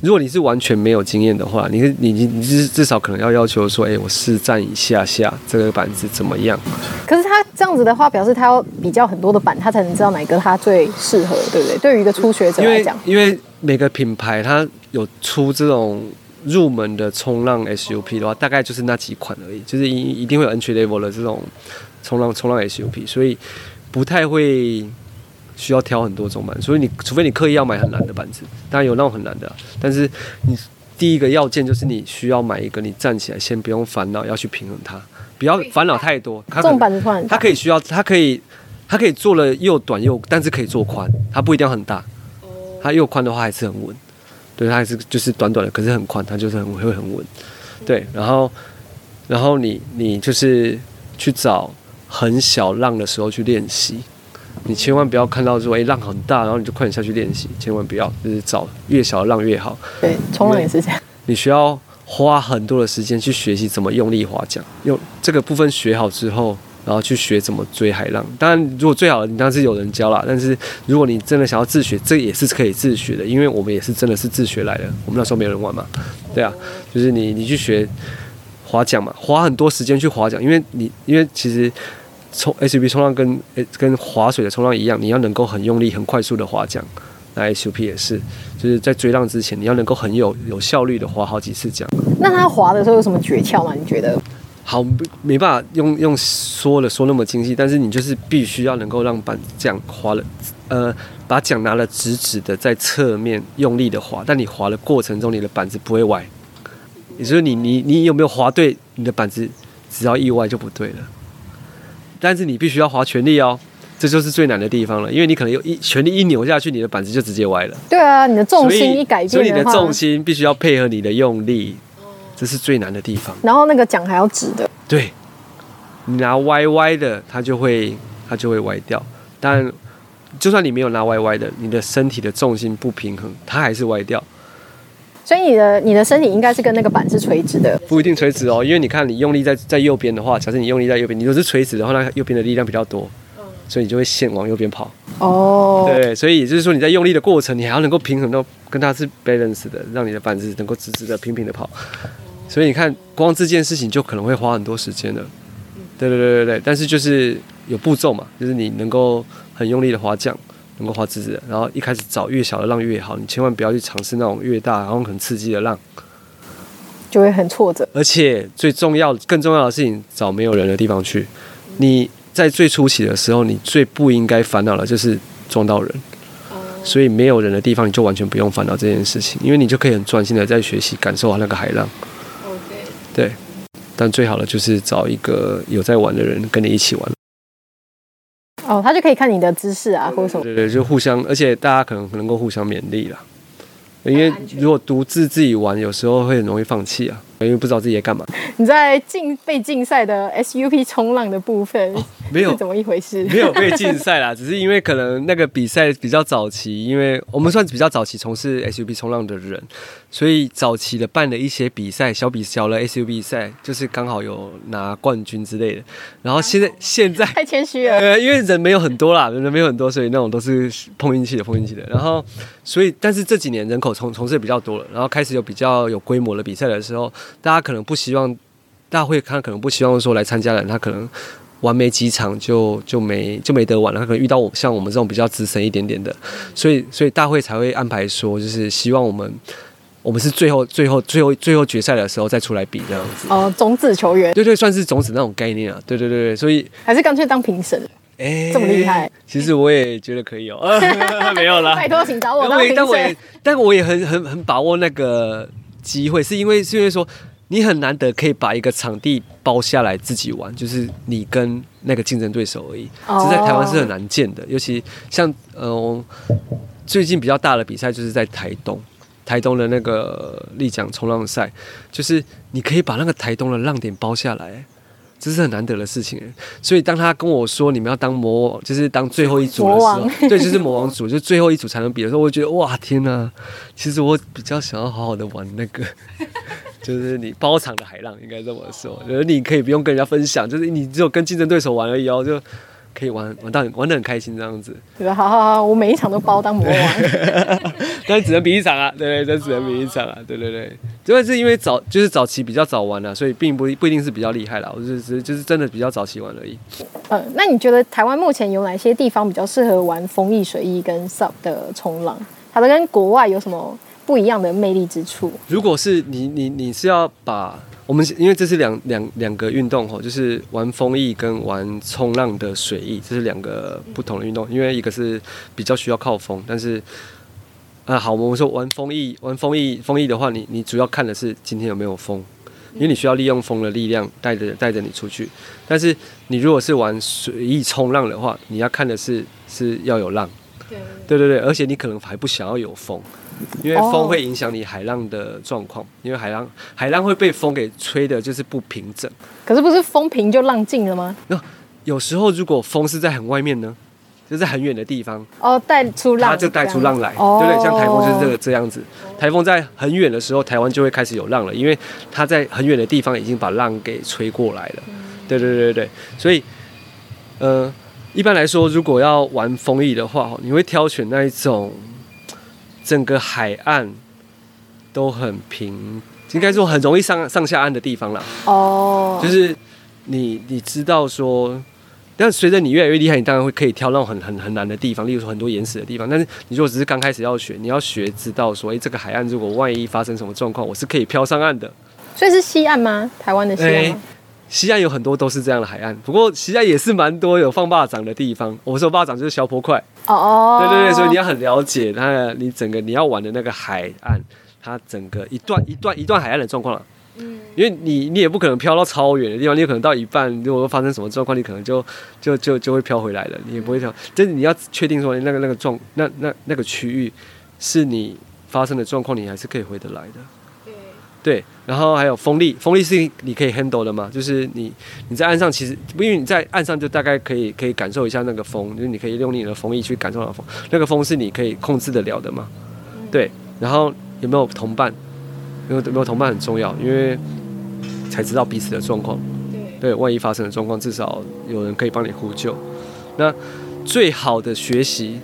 如果你是完全没有经验的话，你你你你至至少可能要要求说，哎、欸，我试站一下下这个板子怎么样？可是他这样子的话，表示他要比较很多的板，他才能知道哪个他最适合，对不对？对于一个初学者来讲，因为每个品牌它有出这种入门的冲浪 SUP 的话，大概就是那几款而已，就是一一定会有 entry level 的这种冲浪冲浪 SUP，所以不太会。需要挑很多种板，所以你除非你刻意要买很难的板子，当然有那种很难的。啊，但是你第一个要件就是你需要买一个你站起来先不用烦恼要去平衡它，不要烦恼太多。它重板子宽，它可以需要，它可以，它可以做了又短又，但是可以做宽，它不一定要很大，它又宽的话还是很稳，对，它还是就是短短的，可是很宽，它就是很会很稳，对，然后然后你你就是去找很小浪的时候去练习。你千万不要看到说，哎、欸，浪很大，然后你就快点下去练习，千万不要，就是找越小的浪越好。对，冲浪也是这样。你需要花很多的时间去学习怎么用力划桨，用这个部分学好之后，然后去学怎么追海浪。当然，如果最好的，你当然是有人教啦。但是如果你真的想要自学，这也是可以自学的，因为我们也是真的是自学来的。我们那时候没有人玩嘛，对啊，就是你你去学划桨嘛，花很多时间去划桨，因为你因为其实。冲 SUP 冲浪跟跟划水的冲浪一样，你要能够很用力、很快速的划桨。那 SUP 也是，就是在追浪之前，你要能够很有有效率的划好几次桨。那他划的时候有什么诀窍吗？你觉得？好，没办法用用说了说那么精细，但是你就是必须要能够让板桨划了，呃，把桨拿了直直的在侧面用力的划，但你划的过程中，你的板子不会歪。也就是你你你有没有划对？你的板子只要意外就不对了。但是你必须要划全力哦，这就是最难的地方了，因为你可能有一全力一扭下去，你的板子就直接歪了。对啊，你的重心一改变，所以，所以你的重心必须要配合你的用力，这是最难的地方。然后那个桨还要直的。对，你拿歪歪的，它就会它就会歪掉。但就算你没有拿歪歪的，你的身体的重心不平衡，它还是歪掉。所以你的你的身体应该是跟那个板是垂直的，不一定垂直哦，因为你看你用力在在右边的话，假设你用力在右边，你如果是垂直的话，那右边的力量比较多，所以你就会先往右边跑。哦，对，所以也就是说你在用力的过程，你还要能够平衡到跟它是 balance 的，让你的板子能够直直的平平的跑。所以你看，光这件事情就可能会花很多时间的。对对对对对，但是就是有步骤嘛，就是你能够很用力的划桨。能够划直直的，然后一开始找越小的浪越好，你千万不要去尝试那种越大然后很刺激的浪，就会很挫折。而且最重要、更重要的事情，找没有人的地方去。你在最初期的时候，你最不应该烦恼的就是撞到人。所以没有人的地方，你就完全不用烦恼这件事情，因为你就可以很专心的在学习，感受好那个海浪。对，但最好的就是找一个有在玩的人跟你一起玩。哦，他就可以看你的姿势啊，或者什么。对对，就互相，而且大家可能能够互相勉励啦。因为如果独自自己玩，有时候会很容易放弃啊。因为不知道自己在干嘛。你在竞被竞赛的 SUP 冲浪的部分、哦、没有怎么一回事？没有被禁赛啦，只是因为可能那个比赛比较早期，因为我们算是比较早期从事 SUP 冲浪的人，所以早期的办的一些比赛，小比小的 SUP 赛，就是刚好有拿冠军之类的。然后现在现在太谦虚了，呃，因为人没有很多啦，人没有很多，所以那种都是碰运气的，碰运气的。然后所以，但是这几年人口从从事的比较多了，然后开始有比较有规模的比赛的时候，大家可能不希望。大会他可能不希望说来参加的人，他可能玩没几场就就没就没得玩了。他可能遇到我像我们这种比较资深一点点的，所以所以大会才会安排说，就是希望我们我们是最后最后最后最后决赛的时候再出来比这样子。哦，种子球员，对对，算是种子那种概念啊。对对对对，所以还是干脆当评审。哎、欸，这么厉害，其实我也觉得可以哦。没有啦，拜托，请找我当评审。但我也但我也很很很把握那个机会，是因为是因为说。你很难得可以把一个场地包下来自己玩，就是你跟那个竞争对手而已。这在台湾是很难见的，尤其像呃最近比较大的比赛就是在台东，台东的那个立桨冲浪赛，就是你可以把那个台东的浪点包下来。这是很难得的事情，所以当他跟我说你们要当魔王，就是当最后一组的时候，对，就是魔王组，就最后一组才能比的时候，我觉得哇天哪！其实我比较想要好好的玩那个，就是你包场的海浪，应该这么说，就是你可以不用跟人家分享，就是你只有跟竞争对手玩而已哦，就。可以玩玩到玩的很开心这样子，对吧？好好好，我每一场都包当魔王，但只能比一场啊，对对，但只能比一场啊，对对对。主要是因为早就是早期比较早玩啊，所以并不不一定是比较厉害啦，我就是就是真的比较早期玩而已。嗯，那你觉得台湾目前有哪些地方比较适合玩风翼、水翼跟 SUP 的冲浪？它的跟国外有什么不一样的魅力之处？如果是你你你是要把我们因为这是两两两个运动吼，就是玩风翼跟玩冲浪的水翼，这是两个不同的运动。因为一个是比较需要靠风，但是啊好，我们说玩风翼，玩风翼风翼的话，你你主要看的是今天有没有风，因为你需要利用风的力量带着带着你出去。但是你如果是玩水翼冲浪的话，你要看的是是要有浪，对对对，而且你可能还不想要有风。因为风会影响你海浪的状况，因为海浪海浪会被风给吹的，就是不平整。可是不是风平就浪静了吗？那有时候如果风是在很外面呢，就在很远的地方哦，带出浪，它就带出浪来，对不对？像台风就是这个这样子。台风在很远的时候，台湾就会开始有浪了，因为它在很远的地方已经把浪给吹过来了。对对对对，所以呃，一般来说，如果要玩风翼的话，你会挑选那一种。整个海岸都很平，应该说很容易上上下岸的地方啦。哦，oh. 就是你你知道说，但随着你越来越厉害，你当然会可以挑那种很很很难的地方，例如说很多岩石的地方。但是你如果只是刚开始要学，你要学知道说，哎，这个海岸如果万一发生什么状况，我是可以飘上岸的。所以是西岸吗？台湾的西岸吗？西岸有很多都是这样的海岸，不过西岸也是蛮多有放霸掌的地方。我说霸掌就是小坡块哦哦，对对对，所以你要很了解它，你整个你要玩的那个海岸，它整个一段一段一段海岸的状况了。嗯，因为你你也不可能飘到超远的地方，你有可能到一半，如果发生什么状况，你可能就就就就会飘回来了，你也不会飘。但是你要确定说那个那个状那那那个区域是你发生的状况，你还是可以回得来的。对，然后还有风力，风力是你可以 handle 的嘛？就是你你在岸上，其实因为你在岸上就大概可以可以感受一下那个风，就是你可以用你的风翼去感受到风，那个风是你可以控制得了的嘛？对，然后有没有同伴？有没有同伴很重要，因为才知道彼此的状况。对，万一发生的状况，至少有人可以帮你呼救。那最好的学习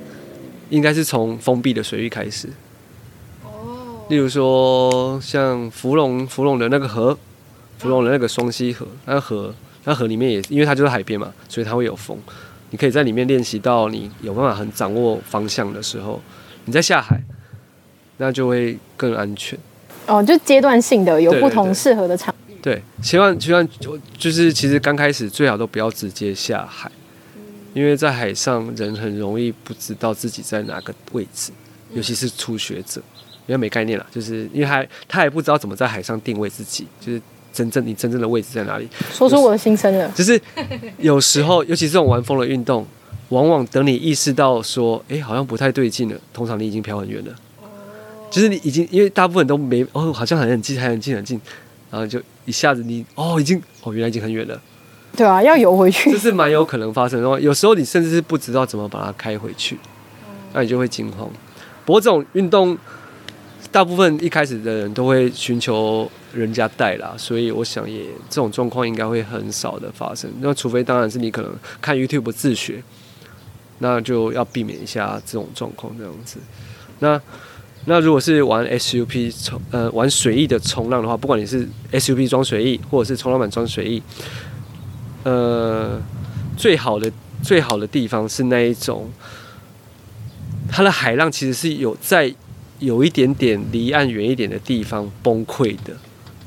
应该是从封闭的水域开始。例如说，像芙蓉，芙蓉的那个河，芙蓉的那个双溪河，那河那河里面也因为它就是海边嘛，所以它会有风。你可以在里面练习到你有办法很掌握方向的时候，你再下海，那就会更安全。哦，就阶段性的有不同适合的场地。对，希望希望就就是其实刚开始最好都不要直接下海，因为在海上人很容易不知道自己在哪个位置，尤其是初学者。因为没概念了，就是因为还他也不知道怎么在海上定位自己，就是真正你真正的位置在哪里。说出我的心声了，就是有时候，尤其这种玩风的运动，往往等你意识到说，哎，好像不太对劲了，通常你已经飘很远了。就是你已经，因为大部分都没哦，好像很很近，还很近很近，然后就一下子你哦已经哦原来已经很远了，对啊，要游回去，这是蛮有可能发生的。有时候你甚至是不知道怎么把它开回去，那你就会惊慌。不过这种运动，大部分一开始的人都会寻求人家带啦，所以我想也这种状况应该会很少的发生。那除非当然是你可能看 YouTube 自学，那就要避免一下这种状况这样子。那那如果是玩 SUP 冲呃玩水翼的冲浪的话，不管你是 SUP 装水翼或者是冲浪板装水翼，呃，最好的最好的地方是那一种，它的海浪其实是有在有一点点离岸远一点的地方崩溃的。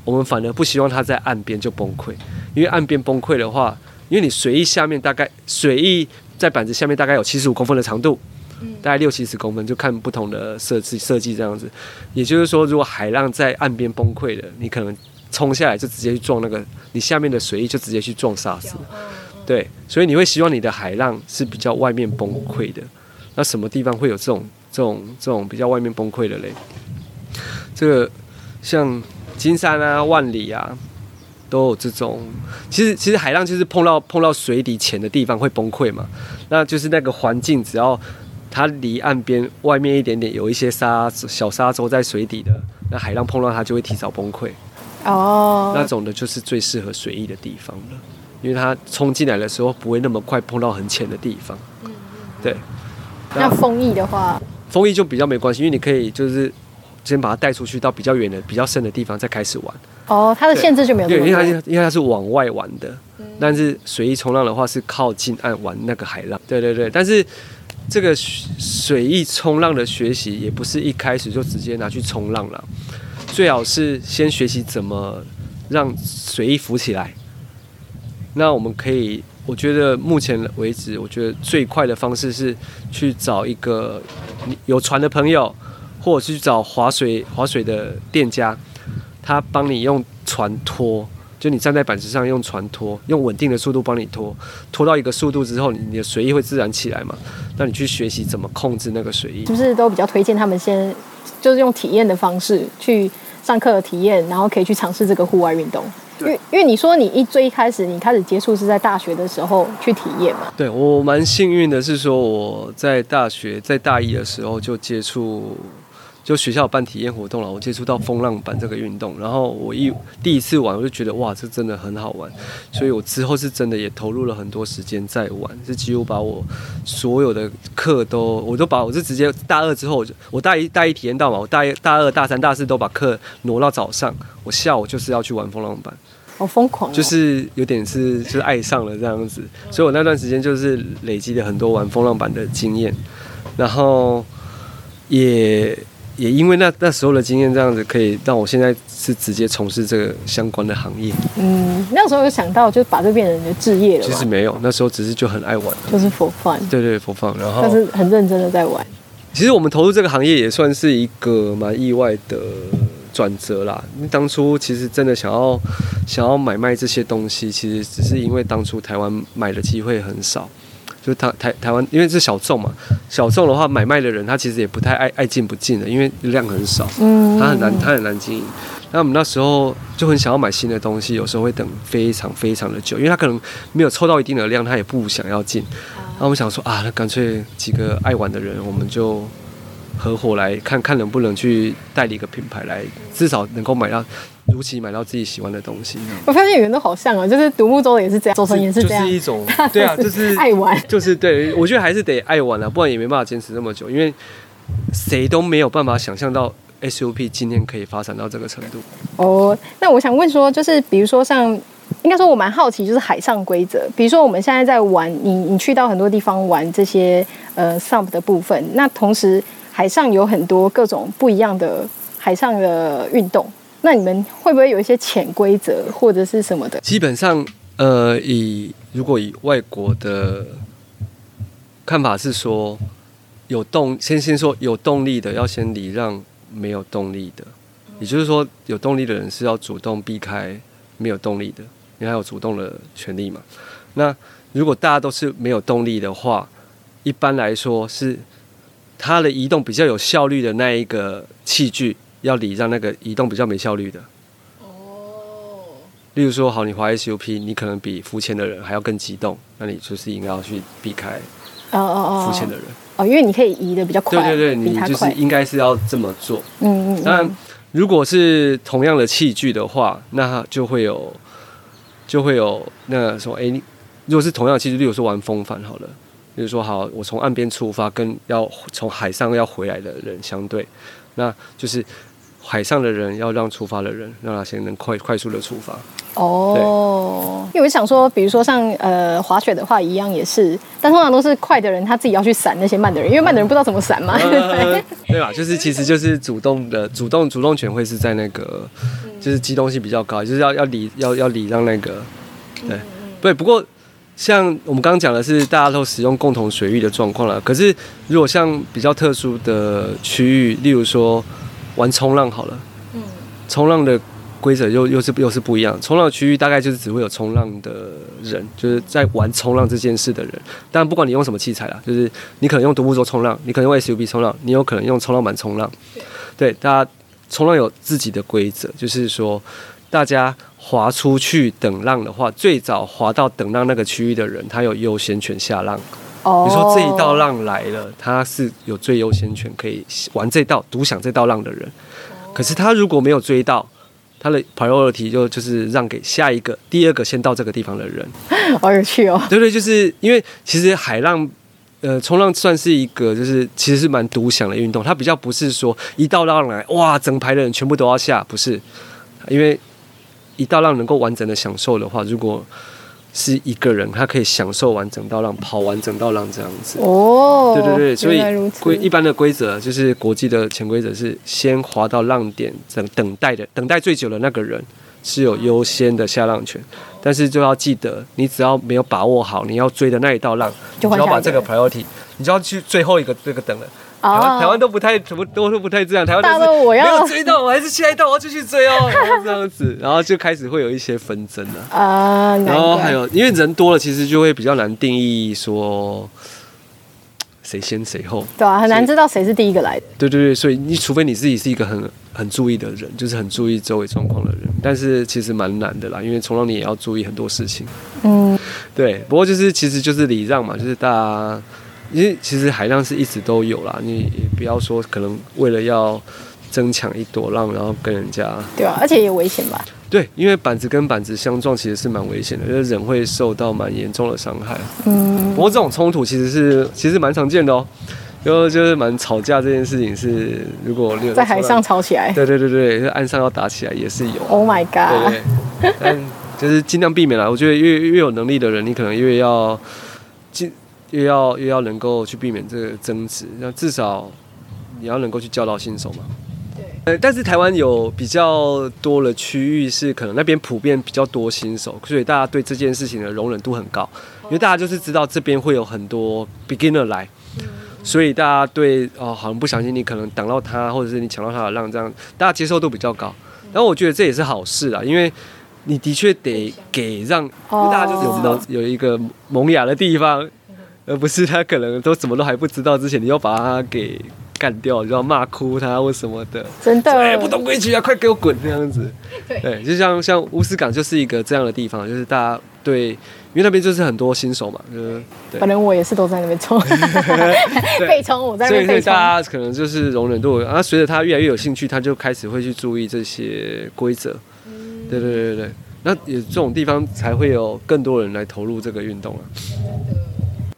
我们反而不希望它在岸边就崩溃，因为岸边崩溃的话，因为你水翼下面大概水翼在板子下面大概有七十五公分的长度。大概六七十公分，就看不同的设计设计这样子。也就是说，如果海浪在岸边崩溃了，你可能冲下来就直接去撞那个你下面的水翼，就直接去撞沙子。对，所以你会希望你的海浪是比较外面崩溃的。那什么地方会有这种这种这种比较外面崩溃的嘞？这个像金山啊、万里啊，都有这种。其实其实海浪就是碰到碰到水底浅的地方会崩溃嘛。那就是那个环境只要。它离岸边外面一点点有一些沙小沙洲在水底的，那海浪碰到它就会提早崩溃。哦，那种的就是最适合水翼的地方了，因为它冲进来的时候不会那么快碰到很浅的地方。嗯，对。那风翼的话，风衣就比较没关系，因为你可以就是先把它带出去到比较远的、比较深的地方再开始玩。哦，它的限制就没有。对，因为它因为它是往外玩的，嗯，但是水翼冲浪的话是靠近岸玩那个海浪。对对对，但是。这个水翼冲浪的学习也不是一开始就直接拿去冲浪了，最好是先学习怎么让水翼浮起来。那我们可以，我觉得目前为止，我觉得最快的方式是去找一个有船的朋友，或者是去找划水划水的店家，他帮你用船拖。就你站在板子上用船拖，用稳定的速度帮你拖，拖到一个速度之后，你的水翼会自然起来嘛？那你去学习怎么控制那个水翼，就是都比较推荐他们先就是用体验的方式去上课体验，然后可以去尝试这个户外运动。因为因为你说你一最一开始你开始接触是在大学的时候去体验嘛？对，我蛮幸运的是说我在大学在大一的时候就接触。就学校办体验活动了，我接触到风浪板这个运动，然后我一第一次玩，我就觉得哇，这真的很好玩，所以我之后是真的也投入了很多时间在玩，是几乎把我所有的课都，我都把我是直接大二之后，我大一大一体验到嘛，我大一大二大三大四都把课挪到早上，我下午就是要去玩风浪板，好疯狂，就是有点是就是爱上了这样子，所以我那段时间就是累积了很多玩风浪板的经验，然后也。也因为那那时候的经验，这样子可以让我现在是直接从事这个相关的行业。嗯，那时候有想到就把这变成你的职业了。其实没有，那时候只是就很爱玩，就是 for fun。对对，for fun。然后，但是很认真的在玩。其实我们投入这个行业也算是一个蛮意外的转折啦。因为当初其实真的想要想要买卖这些东西，其实只是因为当初台湾买的机会很少。就台台台湾，因为是小众嘛，小众的话买卖的人他其实也不太爱爱进不进的，因为量很少，嗯，他很难他很难经营。那我们那时候就很想要买新的东西，有时候会等非常非常的久，因为他可能没有凑到一定的量，他也不想要进。那我们想说啊，那干脆几个爱玩的人，我们就合伙来看看能不能去代理一个品牌来，至少能够买到。如期买到自己喜欢的东西。我发现演员都好像啊，就是独木舟的也是这样，走成也是这样，就是一种 对啊，就是爱玩，就是对，我觉得还是得爱玩啊，不然也没办法坚持那么久，因为谁都没有办法想象到 SUP 今天可以发展到这个程度。哦，那我想问说，就是比如说像，应该说我蛮好奇，就是海上规则，比如说我们现在在玩，你你去到很多地方玩这些呃 SUP 的部分，那同时海上有很多各种不一样的海上的运动。那你们会不会有一些潜规则或者是什么的？基本上，呃，以如果以外国的看法是说，有动先先说有动力的要先礼让没有动力的，也就是说，有动力的人是要主动避开没有动力的，因为他有主动的权利嘛。那如果大家都是没有动力的话，一般来说是他的移动比较有效率的那一个器具。要礼让那个移动比较没效率的，哦，例如说，好，你滑 SUP，你可能比浮潜的人还要更激动，那你就是应该要去避开哦哦哦浮潜的人哦，因为你可以移的比较快，对对对，你就是应该是要这么做。嗯嗯。当然，如果是同样的器具的话，那就会有就会有那什么，哎，如果是同样的器具，例如说玩风帆好了，例如说好，我从岸边出发，跟要从海上要回来的人相对，那就是。海上的人要让出发的人，让他先能快快速的出发。哦，因为我想说，比如说像呃滑雪的话一样也是，但通常都是快的人他自己要去闪那些慢的人，因为慢的人不知道怎么闪嘛。呃、对吧？就是其实就是主动的主动主动权会是在那个，就是机动性比较高，就是要要礼要要礼让那个，对对。不过像我们刚刚讲的是大家都使用共同水域的状况了，可是如果像比较特殊的区域，例如说。玩冲浪好了，嗯，冲浪的规则又又是又是不一样。冲浪区域大概就是只会有冲浪的人，就是在玩冲浪这件事的人。但，不管你用什么器材啦，就是你可能用独木舟冲浪，你可能用 SUP 冲浪，你有可能用冲浪板冲浪。对，大家冲浪有自己的规则，就是说大家划出去等浪的话，最早划到等浪那个区域的人，他有优先权下浪。哦，比如说这一道浪来了，他是有最优先权可以玩这道独享这道浪的人。可是他如果没有追到，他的 priority 就就是让给下一个第二个先到这个地方的人。好有趣哦！对对，就是因为其实海浪，呃，冲浪算是一个就是其实是蛮独享的运动。它比较不是说一道浪来哇，整排的人全部都要下，不是。因为一道浪能够完整的享受的话，如果是一个人，他可以享受完整道浪，跑完整道浪这样子。哦，对对对，所以规一般的规则就是国际的潜规则是，先滑到浪点等等待的，等待最久的那个人是有优先的下浪权。但是就要记得，你只要没有把握好你要追的那一道浪，就要把这个 priority，你就要去最后一个这个等了。台湾台湾都不太怎么都是不太这样，台湾都是没有追到，我还是下一道我要继续追哦，这样子，然后就开始会有一些纷争了啊。然后还有，因为人多了，其实就会比较难定义说谁先谁后，对啊，很难知道谁是第一个来的。对对对，所以你除非你自己是一个很很注意的人，就是很注意周围状况的人，但是其实蛮难的啦，因为冲浪你也要注意很多事情。嗯，对，不过就是其实就是礼让嘛，就是大家。因为其实海浪是一直都有啦，你也不要说可能为了要争抢一朵浪，然后跟人家对啊，而且也危险吧？对，因为板子跟板子相撞其实是蛮危险的，就是人会受到蛮严重的伤害。嗯，不过这种冲突其实是其实蛮常见的哦，就就是蛮吵架这件事情是，如果在，在海上吵起来，对对对对，岸上要打起来也是有。Oh my god！对，对，但就是尽量避免啦。我觉得越越有能力的人，你可能越要尽。又要又要能够去避免这个争执，那至少你要能够去教导新手嘛。对。呃，但是台湾有比较多的区域是可能那边普遍比较多新手，所以大家对这件事情的容忍度很高，因为大家就是知道这边会有很多 beginner 来，所以大家对哦，好像不小心你可能挡到他，或者是你抢到他的浪，这样大家接受度比较高。然后我觉得这也是好事啊，因为你的确得给让，因为大家就是有有一个萌芽的地方。而不是他可能都什么都还不知道之前，你要把他给干掉，就要骂哭他或什么的。真的，哎，不懂规矩啊，快给我滚这样子。对，就像像乌斯港就是一个这样的地方，就是大家对，因为那边就是很多新手嘛，就是。反正我也是都在那边冲，被冲我在那边。所以大家可能就是容忍度，然后随着他越来越有兴趣，他就开始会去注意这些规则。对对对对对，那也这种地方才会有更多人来投入这个运动啊。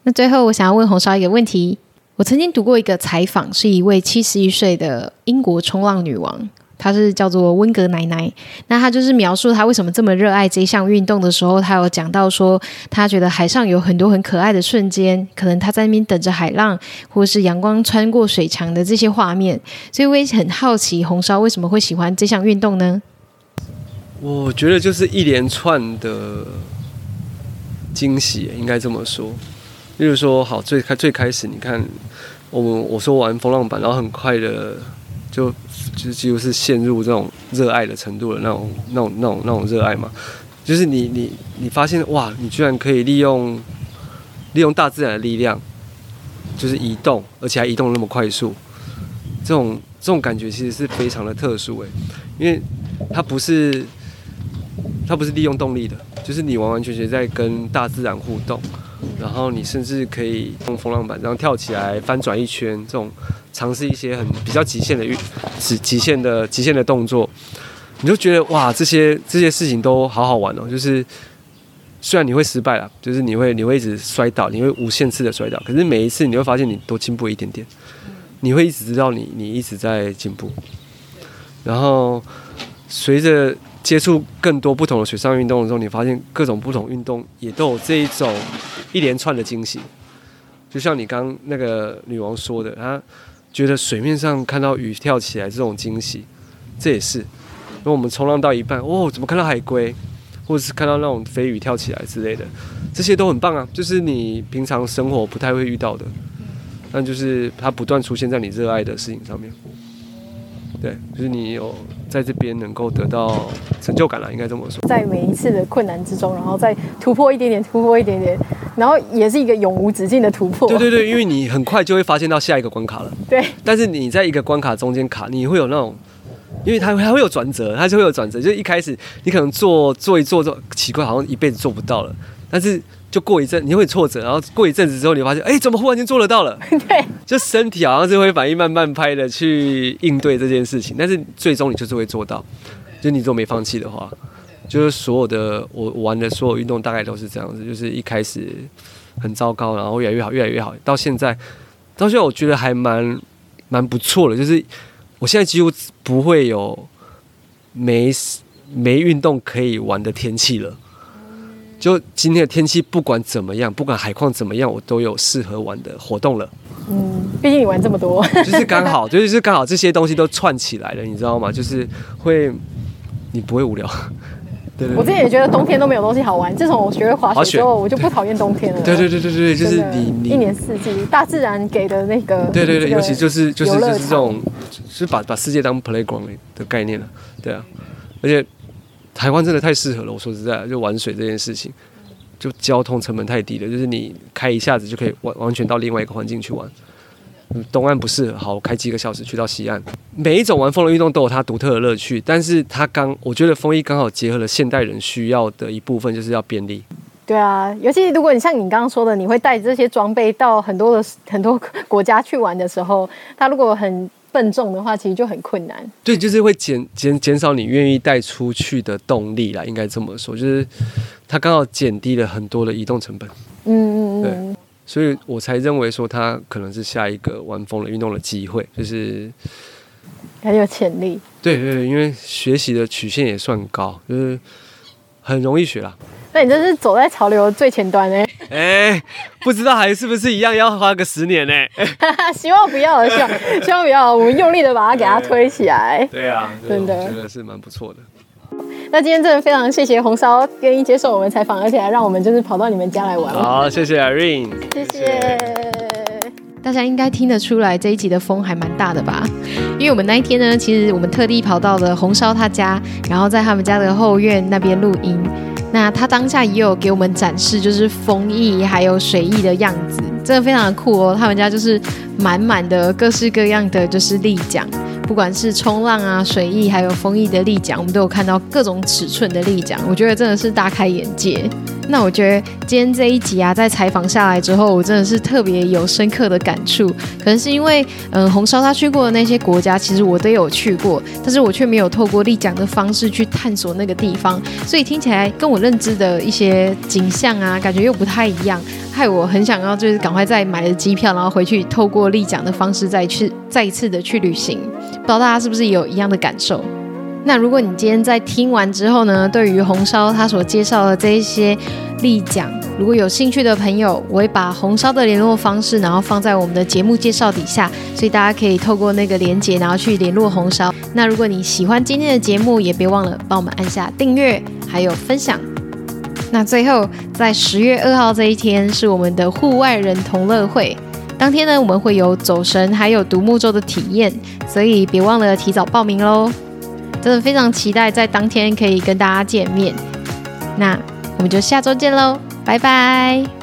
那最后，我想要问红烧一个问题。我曾经读过一个采访，是一位七十一岁的英国冲浪女王，她是叫做温格奶奶。那她就是描述她为什么这么热爱这项运动的时候，她有讲到说，她觉得海上有很多很可爱的瞬间，可能她在那边等着海浪，或是阳光穿过水墙的这些画面。所以我也很好奇，红烧为什么会喜欢这项运动呢？我觉得就是一连串的惊喜，应该这么说。例如说，好，最开最开始，你看，我们我说玩风浪板，然后很快的就就几乎是陷入这种热爱的程度的那种那种那种那种热爱嘛，就是你你你发现哇，你居然可以利用利用大自然的力量，就是移动，而且还移动那么快速，这种这种感觉其实是非常的特殊诶，因为它不是。它不是利用动力的，就是你完完全全在跟大自然互动，然后你甚至可以用风浪板这样跳起来翻转一圈，这种尝试一些很比较极限的运极极限的极限的动作，你就觉得哇，这些这些事情都好好玩哦。就是虽然你会失败了，就是你会你会一直摔倒，你会无限次的摔倒，可是每一次你会发现你都进步一点点，你会一直知道你你一直在进步，然后随着。接触更多不同的水上运动的时候，你发现各种不同运动也都有这一种一连串的惊喜。就像你刚那个女王说的，她觉得水面上看到鱼跳起来这种惊喜，这也是。因为我们冲浪到一半，哦，怎么看到海龟，或者是看到那种飞鱼跳起来之类的，这些都很棒啊。就是你平常生活不太会遇到的，但就是它不断出现在你热爱的事情上面。对，就是你有在这边能够得到成就感了，应该这么说。在每一次的困难之中，然后再突破一点点，突破一点点，然后也是一个永无止境的突破。对对对，因为你很快就会发现到下一个关卡了。对。但是你在一个关卡中间卡，你会有那种，因为它它会有转折，它就会有转折。就一开始你可能做做一做做奇怪，好像一辈子做不到了，但是。就过一阵，你会挫折，然后过一阵子之后，你发现，哎，怎么忽然间做得到了？对，就身体好像是会反应慢慢拍的去应对这件事情，但是最终你就是会做到。就你如果没放弃的话，就是所有的我玩的所有运动大概都是这样子，就是一开始很糟糕，然后越来越好，越来越好，到现在，到现在我觉得还蛮蛮不错的，就是我现在几乎不会有没没运动可以玩的天气了。就今天的天气，不管怎么样，不管海况怎么样，我都有适合玩的活动了。嗯，毕竟你玩这么多，就是刚好，就是刚好这些东西都串起来了，你知道吗？就是会，你不会无聊。对，对，对，我之前也觉得冬天都没有东西好玩，自从我学会滑雪之后，我就不讨厌冬天了。对对对对对，就是你你一年四季，大自然给的那个。对对对，尤其就是就是就是这种，就是把把世界当 playground 的概念了。对啊，而且。台湾真的太适合了，我说实在，就玩水这件事情，就交通成本太低了，就是你开一下子就可以完完全到另外一个环境去玩。东岸不适合，好开几个小时去到西岸。每一种玩风的运动都有它独特的乐趣，但是它刚，我觉得风衣刚好结合了现代人需要的一部分，就是要便利。对啊，尤其如果你像你刚刚说的，你会带这些装备到很多的很 多国家去玩的时候，它如果很。笨重的话，其实就很困难。对，就是会减减减少你愿意带出去的动力啦，应该这么说，就是它刚好减低了很多的移动成本。嗯嗯嗯。对，所以我才认为说它可能是下一个玩风的运动的机会，就是很有潜力。对对对，因为学习的曲线也算高，就是很容易学啦。那你这是走在潮流最前端呢？哎，不知道还是不是一样要花个十年呢？希望不要，希望 希望不要，我们用力的把它给它推起来。对啊，真的，真的是蛮不错的。那今天真的非常谢谢红烧愿意接受我们采访，而且还让我们就是跑到你们家来玩。好，谢谢 Irene，谢谢。大家应该听得出来这一集的风还蛮大的吧？因为我们那一天呢，其实我们特地跑到了红烧他家，然后在他们家的后院那边录音。那他当下也有给我们展示，就是风翼还有水翼的样子，真的非常的酷哦。他们家就是满满的各式各样的就是立桨，不管是冲浪啊、水翼还有风翼的立桨，我们都有看到各种尺寸的立桨，我觉得真的是大开眼界。那我觉得今天这一集啊，在采访下来之后，我真的是特别有深刻的感触。可能是因为，嗯，红烧他去过的那些国家，其实我都有去过，但是我却没有透过立桨的方式去探索那个地方，所以听起来跟我认知的一些景象啊，感觉又不太一样，害我很想要就是赶快再买了机票，然后回去透过立桨的方式再去再一次的去旅行。不知道大家是不是有一样的感受？那如果你今天在听完之后呢，对于红烧他所介绍的这一些例讲，如果有兴趣的朋友，我会把红烧的联络方式，然后放在我们的节目介绍底下，所以大家可以透过那个连接，然后去联络红烧。那如果你喜欢今天的节目，也别忘了帮我们按下订阅，还有分享。那最后，在十月二号这一天是我们的户外人同乐会，当天呢，我们会有走神还有独木舟的体验，所以别忘了提早报名喽。真的非常期待在当天可以跟大家见面，那我们就下周见喽，拜拜。